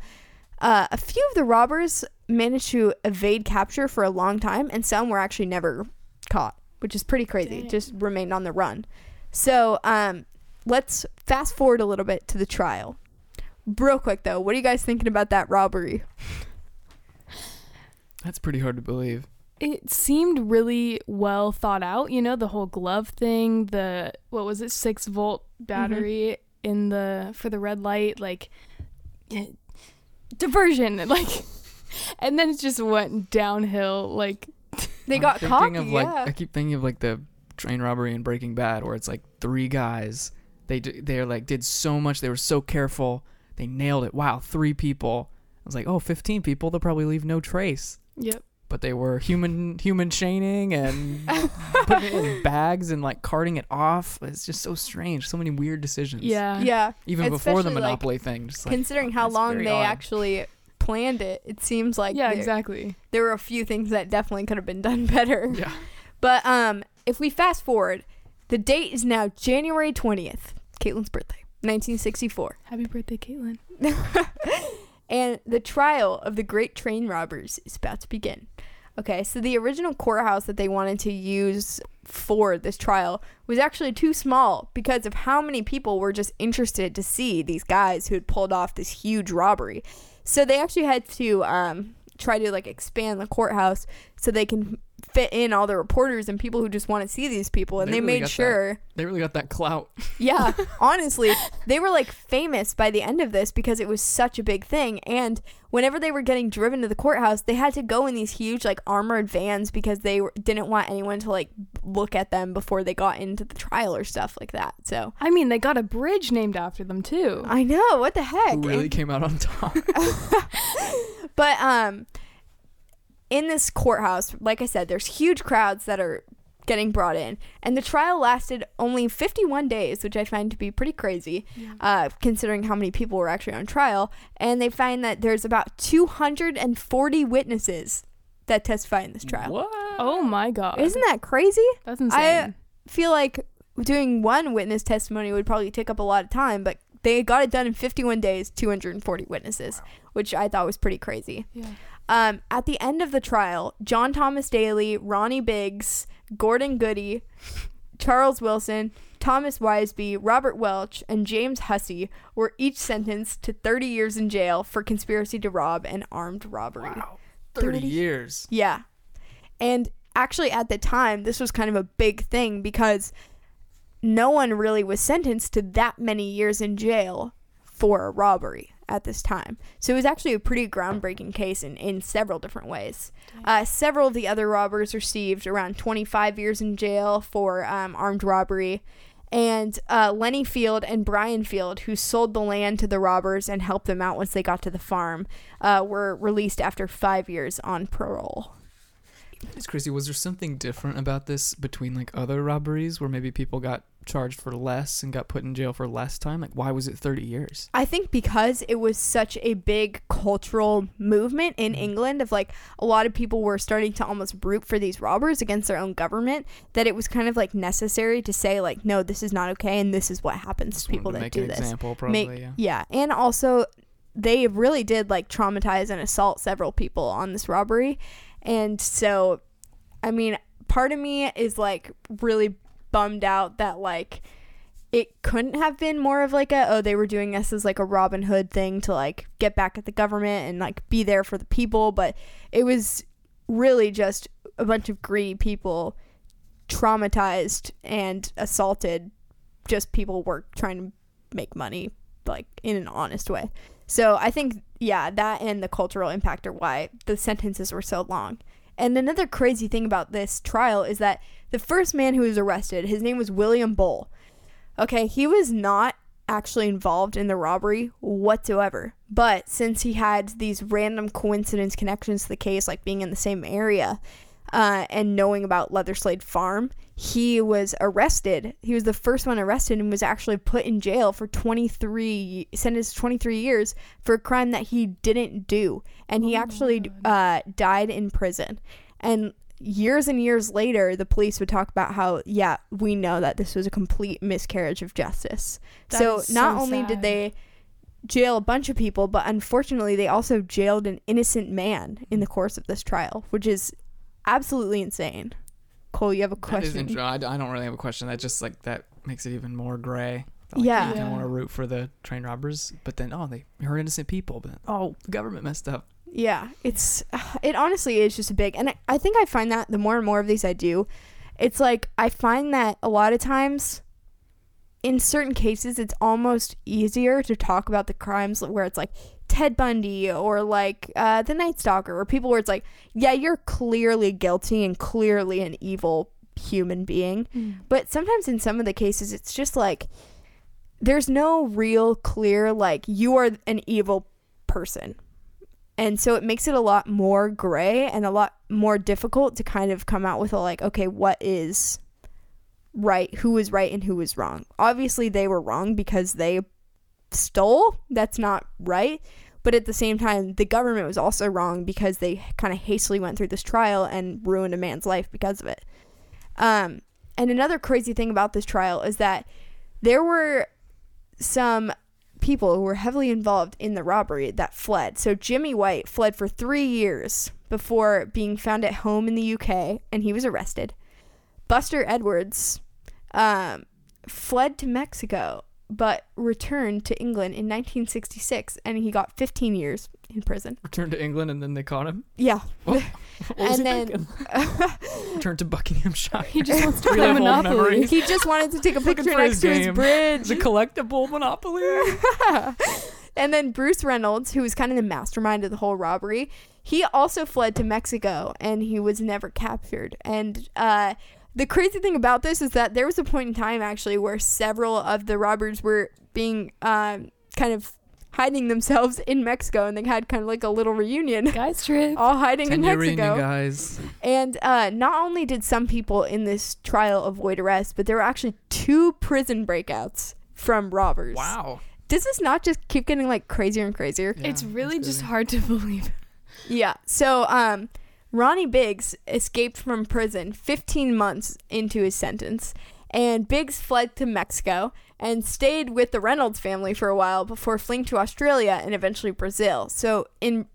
Uh, a few of the robbers managed to evade capture for a long time, and some were actually never caught, which is pretty crazy.
Dang.
Just remained on the run. So, um, let's fast forward a little bit to the trial. Real quick though, what are you guys thinking about that robbery?
That's pretty hard to believe.
It seemed really well thought out, you know, the whole glove thing, the what was it, six volt battery in the for the red light, like eh, diversion, like and then it just went downhill, like
They
I'm
got
thinking
caught.
Of
yeah.
I keep thinking of like the train robbery in Breaking Bad, where it's like three guys. They d- they're like did so much. They were so careful. They nailed it. Wow, three people. I was like, oh, 15 people. They'll probably leave no trace.
Yep.
But they were human human chaining and putting it in bags and like carting it off. It's just so strange. So many weird decisions.
Yeah.
yeah.
Even before the
Especially, like,
monopoly thing. Just like,
Considering how long they
odd.
actually planned it, it seems like
yeah,
there,
exactly.
there were a few things that definitely could have been done better.
yeah.
But um, if we fast forward, the date is now January 20th, Caitlin's birthday, 1964.
Happy birthday, Caitlin.
and the trial of the great train robbers is about to begin. Okay, so the original courthouse that they wanted to use for this trial was actually too small because of how many people were just interested to see these guys who had pulled off this huge robbery. So they actually had to um, try to like expand the courthouse so they can fit in all the reporters and people who just want to see these people. And
They
they,
really
made
got that.
sure.
They really got that clout.
Yeah, honestly, they were like famous by the end of this because it was such a big thing. And whenever they were getting driven to the courthouse, they had to go in these huge like armored vans because they were, didn't want anyone to like look at them before they got into the trial or stuff like that. So
I mean, they got a bridge named after them too.
I know what the heck.
Who really
And-
came out on top.
but um, in this courthouse, like I said, there's huge crowds that are getting brought in, and the trial lasted only 51 days, which I find to be pretty crazy, uh, considering how many people were actually on trial. And they find that there's about 240 witnesses that testify in this trial.
what?
Oh my god.
Isn't that crazy?
That's insane.
I feel like doing one witness testimony would probably take up a lot of time, but they got it done in 51 days, 240 witnesses, which I thought was pretty crazy.
yeah.
Um, at the end of the trial, John Thomas Daly, Ronnie Biggs, Gordon Goody, Charles Wilson, Thomas Wisbey, Robert Welch, and James Hussey were each sentenced to 30 years in jail for conspiracy to rob and armed robbery.
Wow. 30
30
years.
Yeah. And actually, at the time, this was kind of a big thing because no one really was sentenced to that many years in jail for a robbery at this time. So it was actually a pretty groundbreaking case in, in several different ways. Uh, several of the other robbers received around 25 years in jail for um, armed robbery. And uh, Lenny Field and Brian Field, who sold the land to the robbers and helped them out once they got to the farm, uh, were released after five years on parole.
It's crazy. Was there something different about this between like other robberies where maybe people got charged for less and got put in jail for less time? Like, why was it 30 years?
I think because it was such a big cultural movement in
Mhm.
England of like a lot of people were starting to almost root for these robbers against their own government that it was kind of like necessary to say like no this is not okay and this is what happens to people
to
that
make
do
an
this.
example, probably.
Make
yeah.
yeah, and also they really did like traumatize and assault several people on this robbery. And so, I mean, part of me is like really bummed out that like it couldn't have been more of like a oh they were doing this as like a Robin Hood thing to like get back at the government and like be there for the people, but it was really just a bunch of greedy people traumatized and assaulted just people were trying to make money like in an honest way. So I think yeah, that and the cultural impact are why the sentences were so long. And another crazy thing about this trial is that the first man who was arrested, his name was William Boal. Okay, he was not actually involved in the robbery whatsoever. But since he had these random coincidence connections to the case, like being in the same area uh, and knowing about Leatherslade Farm, he was arrested. He was the first one arrested and was actually put in jail for 23, sentenced 23 years for a crime that he didn't do. And he
Oh
actually uh, died in prison. And years and years later, the police would talk about how, yeah, we know that this was a complete miscarriage of justice.
That
so not
so
only did they jail a bunch of people, but unfortunately, they also jailed an innocent man in the course of this trial, which is absolutely insane. Cole, you have a
That is
question?
intro- I, I don't really have a question. That just like that makes it even more gray. Like,
Yeah.
you kind
Yeah.
of want to root for the train robbers, but then oh, they hurt innocent people. But oh, the government messed up.
Yeah, it's it honestly is just a big, and I, I think I find that the more and more of these I do, it's like I find that a lot of times, in certain cases, it's almost easier to talk about the crimes where it's like Ted Bundy or like uh, the Night Stalker or people where it's like, yeah, you're clearly guilty and clearly an evil human being,
Mm.
but sometimes in some of the cases, it's just like there's no real clear like you are an evil person. And so it makes it a lot more gray and a lot more difficult to kind of come out with a like okay what is right who was right and who was wrong. Obviously they were wrong because they stole that's not right but at the same time the government was also wrong because they kind of hastily went through this trial and ruined a man's life because of it um, and another crazy thing about this trial is that there were some people who were heavily involved in the robbery that fled. So Jimmy White fled for three years before being found at home in the UK and he was arrested. Buster Edwards um, fled to Mexico but returned to England in 1966 and he got 15 years in prison.
Returned to England and then they caught him.
Yeah.
What was
and
he
then?
Returned to Buckinghamshire.
He just wants to play Monopoly.
he just wanted to take a picture
for
next
his
to his bridge.
The collectible monopoly.
and then Bruce Reynolds, who was kind of the mastermind of the whole robbery, he also fled to Mexico and he was never captured. And uh, the crazy thing about this is that there was a point in time actually where several of the robbers were being um, kind of hiding themselves in Mexico and they had kind of like a little reunion.
Guys trip.
All hiding in
Ten-year
Mexico.
reunion, guys.
And uh, not only did some people in this trial avoid arrest, but there were actually two prison breakouts from robbers.
Wow.
Does this not just keep getting like crazier and crazier?
Yeah,
it's really just hard to believe.
Yeah. So, um, Ronnie Biggs escaped from prison 15 months into his sentence, and Biggs fled to Mexico and stayed with the Reynolds family for a while before fleeing to Australia and eventually Brazil. So, in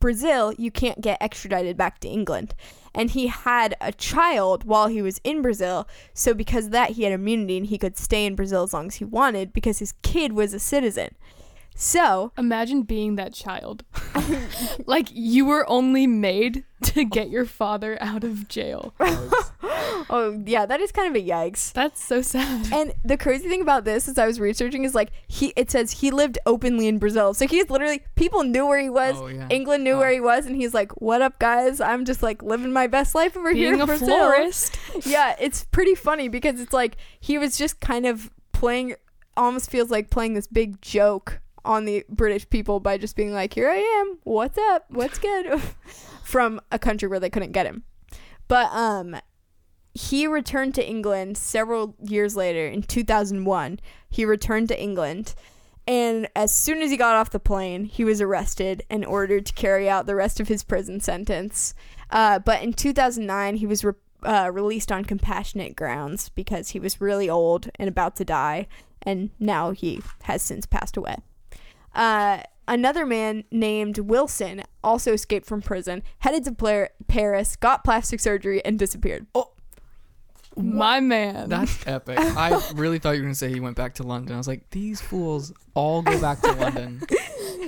Brazil, you can't get extradited back to England. And he had a child while he was in Brazil. So, because of that, he had immunity and he could stay in Brazil as long as he wanted because his kid was a citizen. So,
Imagine being that child. like you were only made to get your father out of jail.
oh, yeah, that is kind of a yikes.
That's so sad.
And the crazy thing about this, as I was researching, is like he it says he lived openly in Brazil. So he's literally people knew where he was.
Oh, yeah.
England knew
Oh.
where he was, and he's like, "What up, guys? I'm just like living my best life over here
Being
in
a
Brazil."
florist.
Yeah, it's pretty funny because it's like he was just kind of playing, almost feels like playing this big joke on the British people by just being like, "Here I am. What's up? What's good?" from a country where they couldn't get him. But um he returned to England several years later in 2001. He returned to England and as soon as he got off the plane, he was arrested and ordered to carry out the rest of his prison sentence. Uh, but in 2009, he was re- uh, released on compassionate grounds because he was really old and about to die, and now he has since passed away. Uh, another man named Wilson also escaped from prison, headed to Pla- Paris, got plastic surgery, and disappeared.
Oh, my man.
That's epic. I really thought you were gonna say he went back to London. I was like, these fools all go back to London.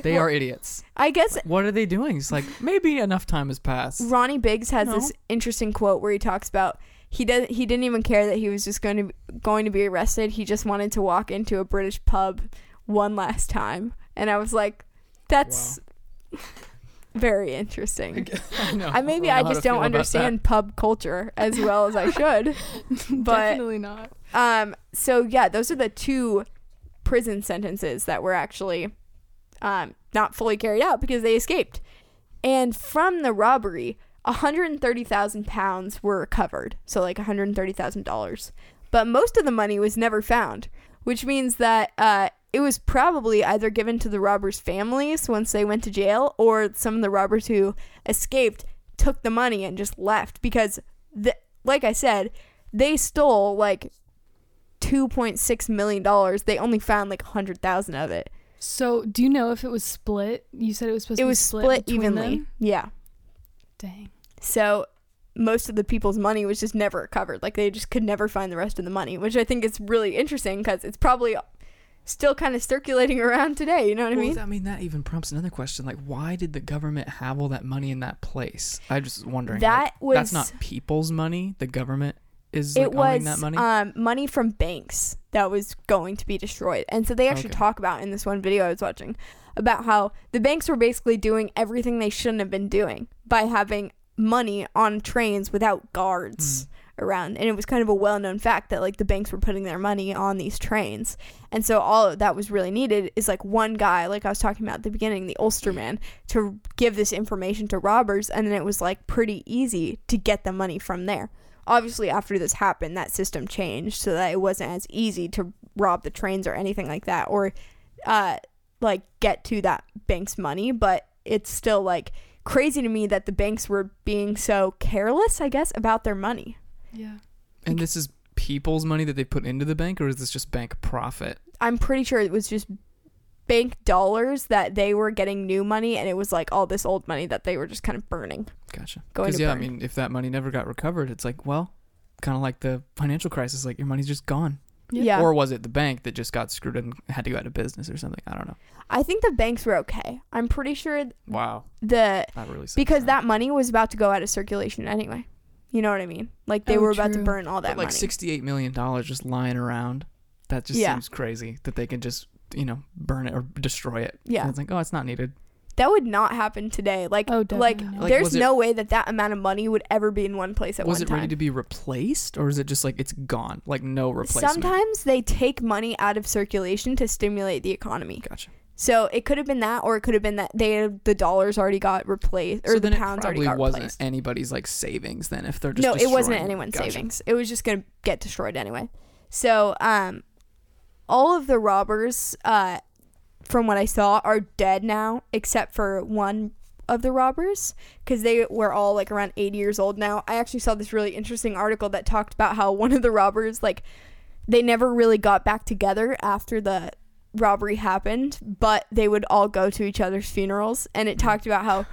They are idiots.
I guess
What are they doing? It's like maybe enough time has passed.
Ronnie Biggs has
No.
this interesting quote where he talks about he does he didn't even care that he was just going to going to be arrested. He just wanted to walk into a British pub one last time, and I was like, that's very interesting.
I know.
I maybe I
how
just don't understand pub culture as well as I should. but
Definitely not.
um, so yeah, those are the two prison sentences that were actually um, not fully carried out because they escaped. And from the robbery, 130,000 pounds were recovered. So like 130,000 dollars. But most of the money was never found, which means that uh, it was probably either given to the robbers' families once they went to jail, or some of the robbers who escaped took the money and just left because, the, like I said, they stole like 2.6 million dollars. They only found like 100,000 of it.
So, do you know if it was split? You said it was supposed
It
to be
was
split,
split evenly.
them?
Yeah.
Dang.
So most of the people's money was just never recovered. Like they just could never find the rest of the money, which I think is really interesting because it's probably still kind of circulating around today. You know what I mean?
I mean, that even prompts another question. Like, why did the government have all that money in that place? I'm just wondering.
That
like, that's
was-
not people's money. The government is like,
it
owning
was
that money.
um, money from banks that was going to be destroyed. And so they actually
Okay.
talk about in this one video I was watching about how the banks were basically doing everything they shouldn't have been doing by having money on trains without guards around. And it was kind of a well known fact that like the banks were putting their money on these trains. And so all that was really needed is like one guy, like I was talking about at the beginning, the Ulsterman, to give this information to robbers. And then it was like pretty easy to get the money from there obviously after this happened that system changed so that it wasn't as easy to rob the trains or anything like that or uh like get to that bank's money but it's still like crazy to me that the banks were being so careless i guess about their money
Yeah.
and this is people's money that they put into the bank, or is this just bank profit?
i'm pretty sure it was just bank dollars that they were getting new money and it was like all this old money that they were just kind of burning
Gotcha.
Going
Because
to
yeah, I mean, if that money never got recovered, it's like, well, kind of like the financial crisis. Like your money's just gone.
yeah,
Or was it the bank that just got screwed and had to go out of business or something? I don't know.
i think the banks were okay i'm pretty sure
Wow,
the
that really
because
then.
that money was about to go out of circulation anyway. You know what I mean? Like they
Oh,
were about to burn all that
But like
money.
sixty-eight million dollars just lying around. That just
Yeah.
seems crazy that they can just you know burn it or destroy it.
Yeah.
And it's like, oh, it's not needed.
that would not happen today. Like,
Oh,
like.
Like,
there's
it-
no way that that amount of money would ever be in one place at one time.
was it ready to be replaced, or is it just like it's gone, like no replacement?
Sometimes they take money out of circulation to stimulate the economy.
Gotcha.
So it could have been that, or it could have been that they the dollars already got replaced, or
so
the pounds already
probably
got
wasn't anybody's like savings. Then if they're just
no, it wasn't anyone's
Gotcha.
savings. It was just gonna get destroyed anyway. So, um, all of the robbers, uh, from what I saw, are dead now, except for one of the robbers, because they were all like around 80 years old now. I actually saw this really interesting article that talked about how one of the robbers, like, they never really got back together after the robbery happened, but they would all go to each other's funerals, and it talked about how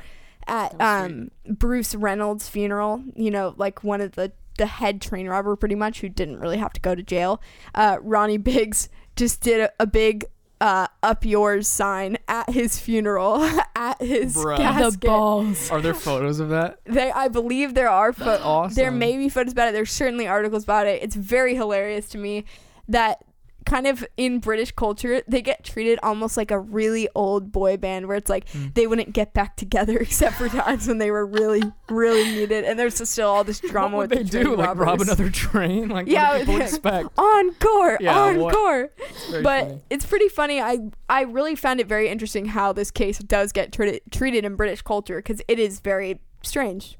at um Bruce Reynolds' funeral, you know, like one of the the head train robber pretty much who didn't really have to go to jail. Uh, Ronnie Biggs just did a, a big uh, up yours sign at his funeral at his
Bruh.
casket.
The balls.
Are there photos of that?
They, I believe there are pho-
That's awesome.
there may be photos about it. There's certainly articles about it. It's very hilarious to me that kind of in British culture they get treated almost like a really old boy band where it's like
Hmm.
they wouldn't get back together except for times when they were really really needed and there's still all this drama
what
with
would they
the
do? Like rob another train? Like
Yeah,
people expect?
encore
Yeah,
encore
It's
but
funny.
it's pretty funny. I I really found it very interesting how this case does get treated treated in British culture because it is very strange.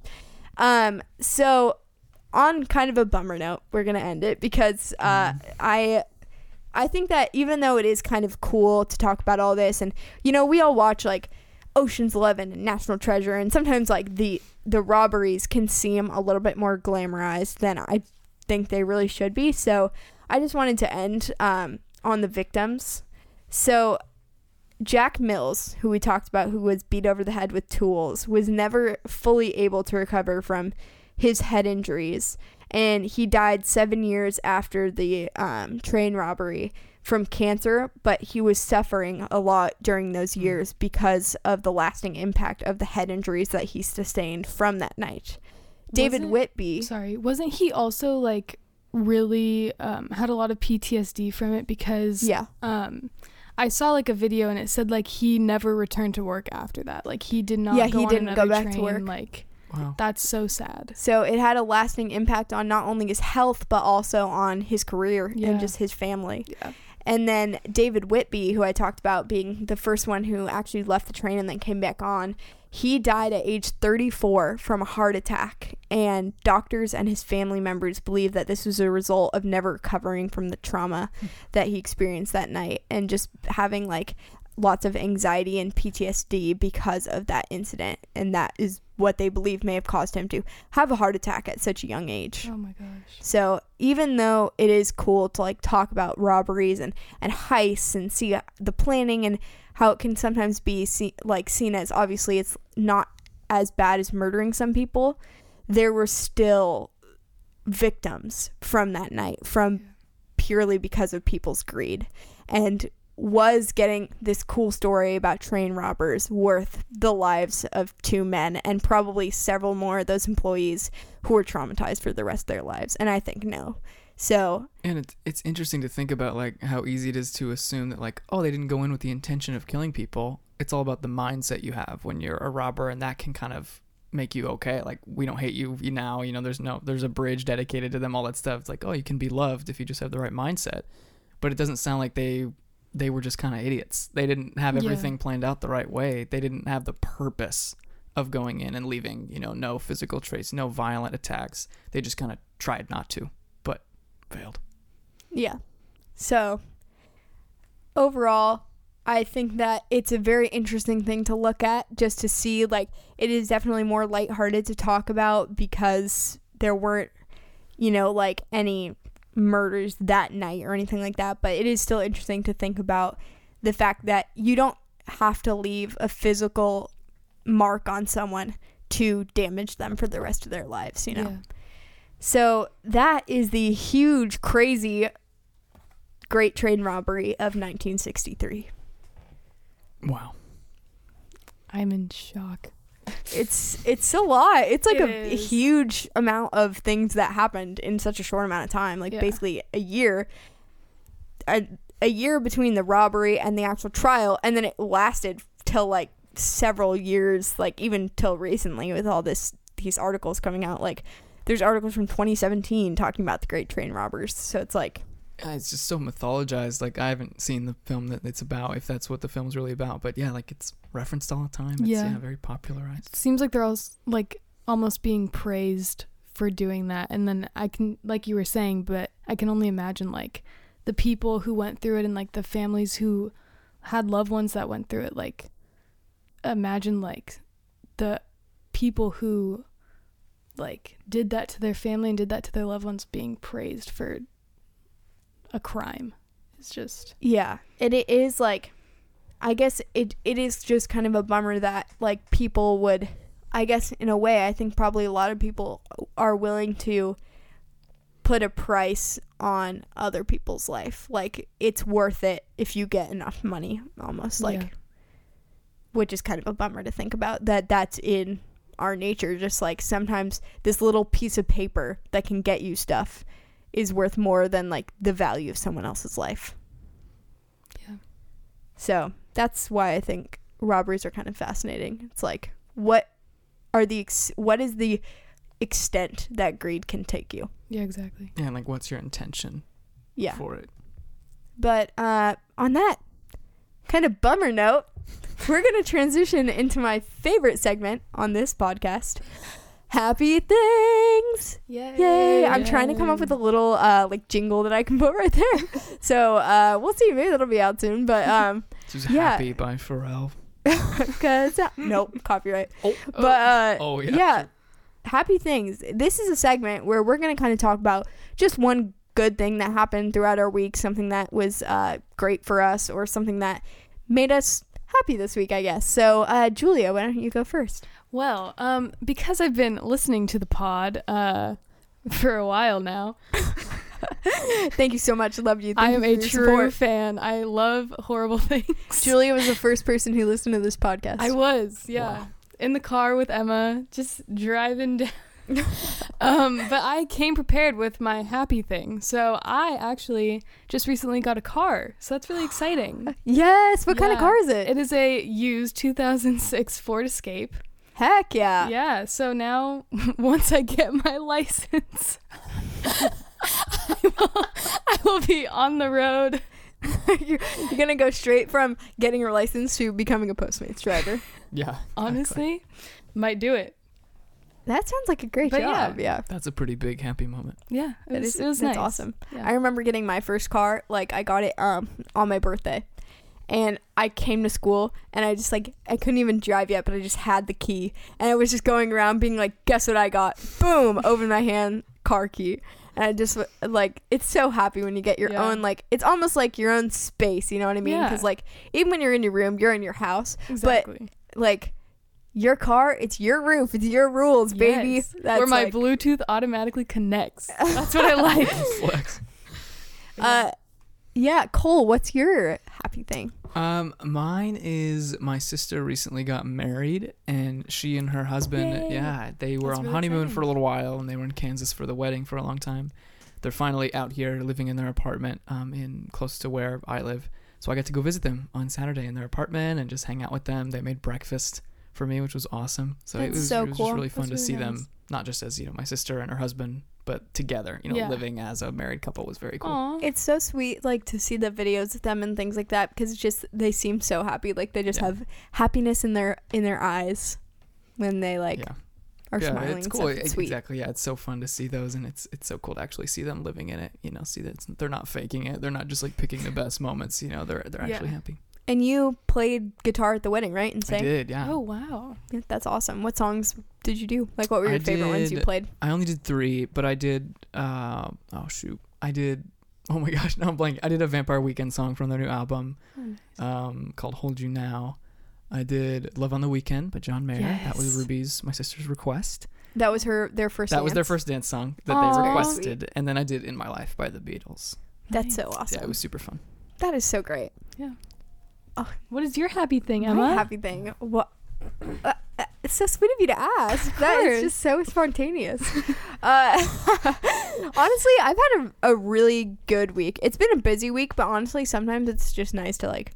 Um, so on kind of a bummer note, we're gonna end it because uh, I I think that even though it is kind of cool to talk about all this, and you know, we all watch like Ocean's Eleven and National Treasure, and sometimes like the the robberies can seem a little bit more glamorized than I think they really should be. So I just wanted to end um, on the victims. So Jack Mills, who we talked about, who was beat over the head with tools, was never fully able to recover from his head injuries. And he died seven years after the um, train robbery from cancer, but he was suffering a lot during those
Mm.
years because of the lasting impact of the head injuries that he sustained from that night. David
Wasn't-
Whitby.
Sorry, wasn't he also like really um, had a lot of PTSD from it because
Yeah.
um I saw like a video and it said like he never returned to work after that. Like he did not
Yeah,
go
he didn't go back to work.
Like
Wow.
that's so sad.
So it had a lasting impact on not only his health, but also on his career
Yeah.
and just his family.
Yeah.
And then David Whitby, who I talked about being the first one who actually left the train and then came back on, he died at age 34 from a heart attack. And doctors and his family members believe that this was a result of never recovering from the trauma hmm. that he experienced that night and just having like lots of anxiety and PTSD because of that incident. And that is what they believe may have caused him to have a heart attack at such a young age.
Oh my gosh.
So even though it is cool to like talk about robberies and and heists and see uh, the planning and how it can sometimes be see, like seen as obviously it's not as bad as murdering some people, there were still victims from that night from purely because of people's greed and was getting this cool story about train robbers worth the lives of two men and probably several more of those employees who were traumatized for the rest of their lives and i think no so
And it's it's interesting to think about like how easy it is to assume that like oh they didn't go in with the intention of killing people. It's all about the mindset you have when you're a robber, and that can kind of make you okay. Like we don't hate you now. You know there's no there's a bridge dedicated to them. All that stuff. It's like oh you can be loved if you just have the right mindset. But it doesn't sound like they they were just kind of idiots. They didn't have
Yeah.
everything planned out the right way. They didn't have the purpose of going in and leaving. You know no physical trace, no violent attacks. They just kind of tried not to, but failed.
yeah so overall i think that it's a very interesting thing to look at just to see like it is definitely more lighthearted to talk about because there weren't you know like any murders that night or anything like that but it is still interesting to think about the fact that you don't have to leave a physical mark on someone to damage them for the rest of their lives you know
Yeah.
so that is the huge, crazy, great train robbery of 1963.
Wow.
I'm in shock.
It's it's a lot. It's like
It
a
is.
huge amount of things that happened in such a short amount of time. Like
Yeah.
basically a year. A, a year between the robbery and the actual trial, and then it lasted till like several years, like even till recently with all this these articles coming out. Like there's articles from 2017 talking about the Great Train Robbers. So it's like
Uh, it's just so mythologized. Like I haven't seen the film that it's about, if that's what the film's really about. But yeah, like it's referenced all the time. It's yeah,
Yeah.
very popularized.
It seems like they're all like almost being praised for doing that and then i can like you were saying but i can only imagine like the people who went through it and like the families who had loved ones that went through it like imagine like the people who like did that to their family and did that to their loved ones being praised for a crime it's just
Yeah, and it is like, I guess it it is just kind of a bummer that like people would, I guess in a way, I think probably a lot of people are willing to put a price on other people's life. Like it's worth it if you get enough money, almost like,
Yeah.
which is kind of a bummer to think about that that's in our nature. Just like sometimes this little piece of paper that can get you stuff is worth more than like the value of someone else's life.
yeah
So that's why I think robberies are kind of fascinating. It's like what are the ex- what is the extent that greed can take you?
yeah exactly
Yeah, and like what's your intention
Yeah.
for it?
But uh, on that kind of bummer note, we're gonna transition into my favorite segment on this podcast. Happy things!
Yay!
Yay! I'm trying to come up with a little uh, like jingle that I can put right there. so uh, we'll see. Maybe that'll be out soon. But um,
She's
Yeah.
happy by Pharrell.
cause nope, copyright.
Oh,
But uh,
oh yeah.
yeah, happy things. This is a segment where we're going to kind of talk about just one good thing that happened throughout our week, something that was uh, great for us, or something that made us happy this week, I guess. So, uh, Julia, why don't you go first?
Well, um, because I've been listening to the pod uh, for a while now,
Thank you so much. Love you. Thank
I am
you
a true
support.
fan. I love horrible things.
Julia was the first person who listened to this podcast.
I was, yeah.
Wow.
In the car with Emma, just driving down. um, but I came prepared with my happy thing. So I actually just recently got a car. So that's really exciting.
yes. What kind of car is it?
It is a used 2006 Ford Escape.
Heck yeah.
Yeah, so now once I get my license, I, will, I will be on the road.
you're, you're gonna go straight from getting your license to becoming a Postmates driver.
Yeah. exactly.
Honestly, might do it.
That sounds like a great
But
job. Yeah.
That's a pretty big happy moment.
Yeah, it
That
was,
is
it was
that's
nice.
awesome.
Yeah.
I remember getting my first car. Like I got it um on my birthday, and I came to school and I just like I couldn't even drive yet, but I just had the key and I was just going around being like, "Guess what I got?" Boom! Open my hand, car key. And I just like it's so happy when you get your
Yeah.
own like it's almost like your own space. You know what I mean?
Yeah.
Because like even when you're in your room, you're in your house.
exactly.
but Like your car, it's your roof, it's your rules, baby.
Yes.
That's
Where my
like,
Bluetooth automatically connects. That's what I like.
Flex.
uh, yeah, Cole, what's your happy thing?
Um, mine is my sister recently got married, and she and her husband,
Yay.
yeah, they were
That's
on
really
honeymoon
exciting.
for a little while, and they were in Kansas for the wedding for a long time. They're finally out here living in their apartment, um, in close to where I live. So I got to go visit them on Saturday in their apartment and just hang out with them. They made breakfast for me, which was awesome. So it was,
so
it was
cool.
just really fun
That's
to
really
see
nice.
them, not just as you know my sister and her husband, but together. You know,
Yeah.
living as a married couple was very cool.
Aw.
It's so sweet, like to see the videos of them and things like that, because it's just they seem so happy. Like they just
Yeah.
have happiness in their in their eyes when they like
yeah.
are
yeah,
smiling.
it's cool.
It's sweet.
Exactly. Yeah, it's so fun to see those, and it's it's so cool to actually see them living in it. You know, see that it's, they're not faking it. They're not just like picking the best moments. You know, they're they're actually
Yeah.
happy.
And you played guitar at the wedding, right? And sang.
I
sang.
did. Yeah.
Oh, wow.
That's awesome. What songs did you do? Like, what were your
I
favorite ones you played?
I only did three, but I did. Uh, oh shoot, I did. Oh my gosh, now I'm blank. I did a Vampire Weekend song from their new album,
Oh, nice.
um, called "Hold You Now." I did "Love on the Weekend" by John Mayer. Yes. That was Ruby's, my sister's request.
That was her their first.
that was their
dance?
first dance song that
Aw.
they requested, and then I did "In My Life" by the Beatles.
That's so awesome.
Yeah, it was super fun.
that is so great.
What is your happy thing,
My
Emma?
happy thing. What? Uh, uh, it's so sweet of you to ask. That is just so spontaneous. uh, honestly, I've had a, a really good week. It's been a busy week, but honestly, sometimes it's just nice to like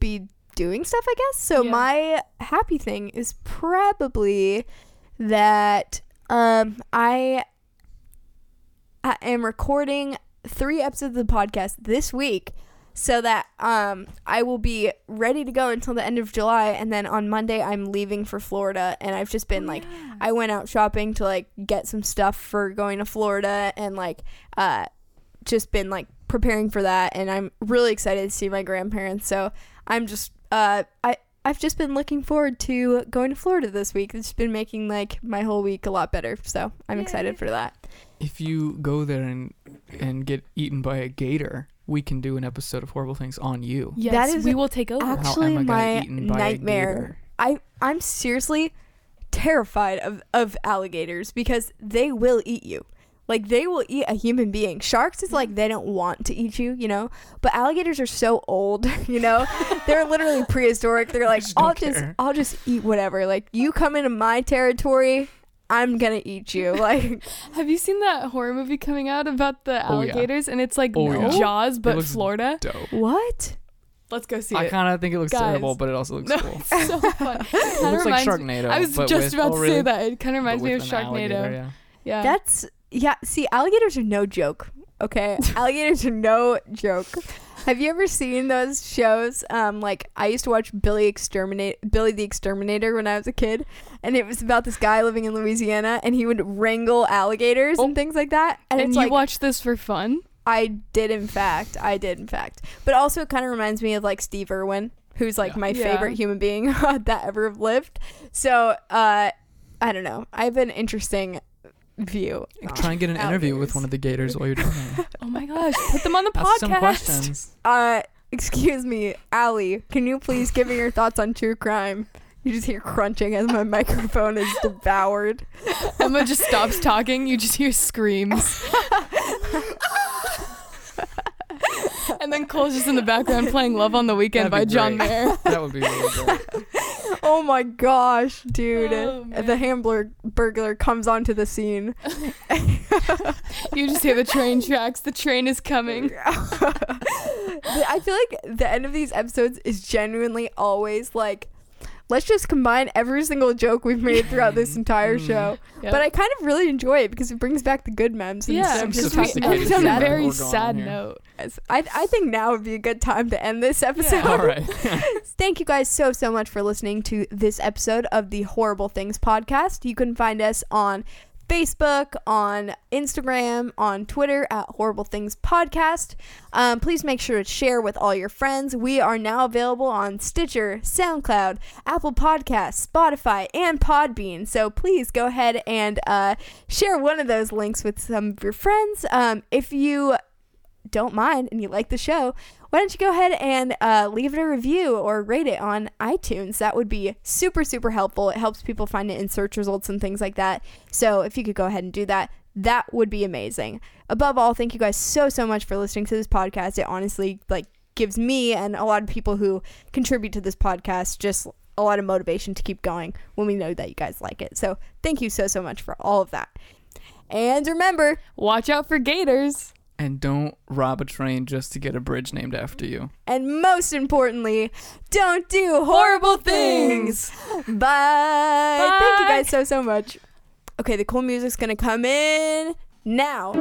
be doing stuff. I guess. So
Yeah.
my happy thing is probably that um I I am recording three episodes of the podcast this week so that um I will be ready to go until the end of July and then on Monday I'm leaving for Florida and I've just been
Oh,
like I went out shopping to like get some stuff for going to Florida and like uh just been like preparing for that and I'm really excited to see my grandparents so I'm just uh I I've just been looking forward to going to Florida this week. It's been making like my whole week a lot better. So I'm
Yay.
excited for that.
If you go there and and get eaten by a gator, we can do an episode of horrible things on you.
Yes,
That is
we will take over.
How
Actually,
Emma got
my
eaten by a
nightmare.
gator.
I I'm seriously terrified of of alligators because they will eat you. Like they will eat a human being. Sharks is like they don't want to eat you, you know. But alligators are so old, you know. They're literally prehistoric. They're like,
just
I'll just
care."
I'll just eat whatever. Like you come into my territory, I'm gonna eat you. Like
Have you seen that horror movie coming out about the
Oh, yeah.
alligators? And it's like
Oh, yeah.
Jaws, but
looks
Florida.
Dope.
what?
Let's go see
I
it.
kind of think it looks
Guys.
terrible, but it also looks
No,
cool.
it's so fun.
It
Kinda
looks like
reminds me-
Sharknado.
I was
but
just
with-
about
oh,
to
really?
say that. It kind of
But
reminds me of
with an alligator,
Sharknado.
yeah.
Yeah.
That's yeah. See, alligators are no joke. Okay, alligators are no joke. Have you ever seen those shows? Um, like I used to watch Billy Exterminate Billy the Exterminator when I was a kid, and it was about this guy living in Louisiana, and he would wrangle alligators
Oh.
and things like that. And,
and
it's
you
like
watch this for fun?
I did, in fact, I did, in fact. But also, it kind of reminds me of like Steve Irwin, who's like
Yeah.
my
Yeah.
favorite human being that ever lived. So, uh, I don't know. I have an interesting view.
Try and get an interview with one of the gators while you're doing it.
Oh my gosh. Put them on the
Ask some
podcast.
questions.
Uh, Excuse me, Allie, can you please give me your thoughts on true crime? You just hear crunching as my microphone is devoured.
Emma just stops talking. You just hear screams. and then Cole's just in the background playing "Love on the Weekend" by
That'd be
John
great.
Mayer.
That would be really great.
Oh my gosh, dude.
Oh,
the Hambler burglar comes onto the scene.
You just hear the train tracks. The train is coming.
I feel like the end of these episodes is genuinely always like, let's just combine every single joke we've made throughout this entire
Mm.
show.
Yep.
But I kind of really enjoy it because it brings back the good memes.
yeah,
instead
Some
of
just
just
we
talking
it's on a very sad note.
Yes. I, I think now would be a good time to end this episode.
All right.
Thank you guys so, so much for listening to this episode of the Horrible Things podcast. You can find us on Facebook, on Instagram, on Twitter at Horrible Things Podcast. Um, please make sure to share with all your friends. We are now available on Stitcher, SoundCloud, Apple Podcasts, Spotify, and Podbean. So please go ahead and uh, share one of those links with some of your friends. Um, if you don't mind and you like the show, why don't you go ahead and uh, leave it a review or rate it on iTunes? That would be super, super helpful. It helps people find it in search results and things like that. So if you could go ahead and do that, that would be amazing. Above all, thank you guys so, so much for listening to this podcast. It honestly like gives me and a lot of people who contribute to this podcast just a lot of motivation to keep going when we know that you guys like it. So thank you so, so much for all of that. And remember,
Watch out for gators.
And don't rob a train just to get a bridge named after you.
And most importantly, don't do horrible things. Bye. Thank you guys so, so much. Okay, the cool music's gonna come in now.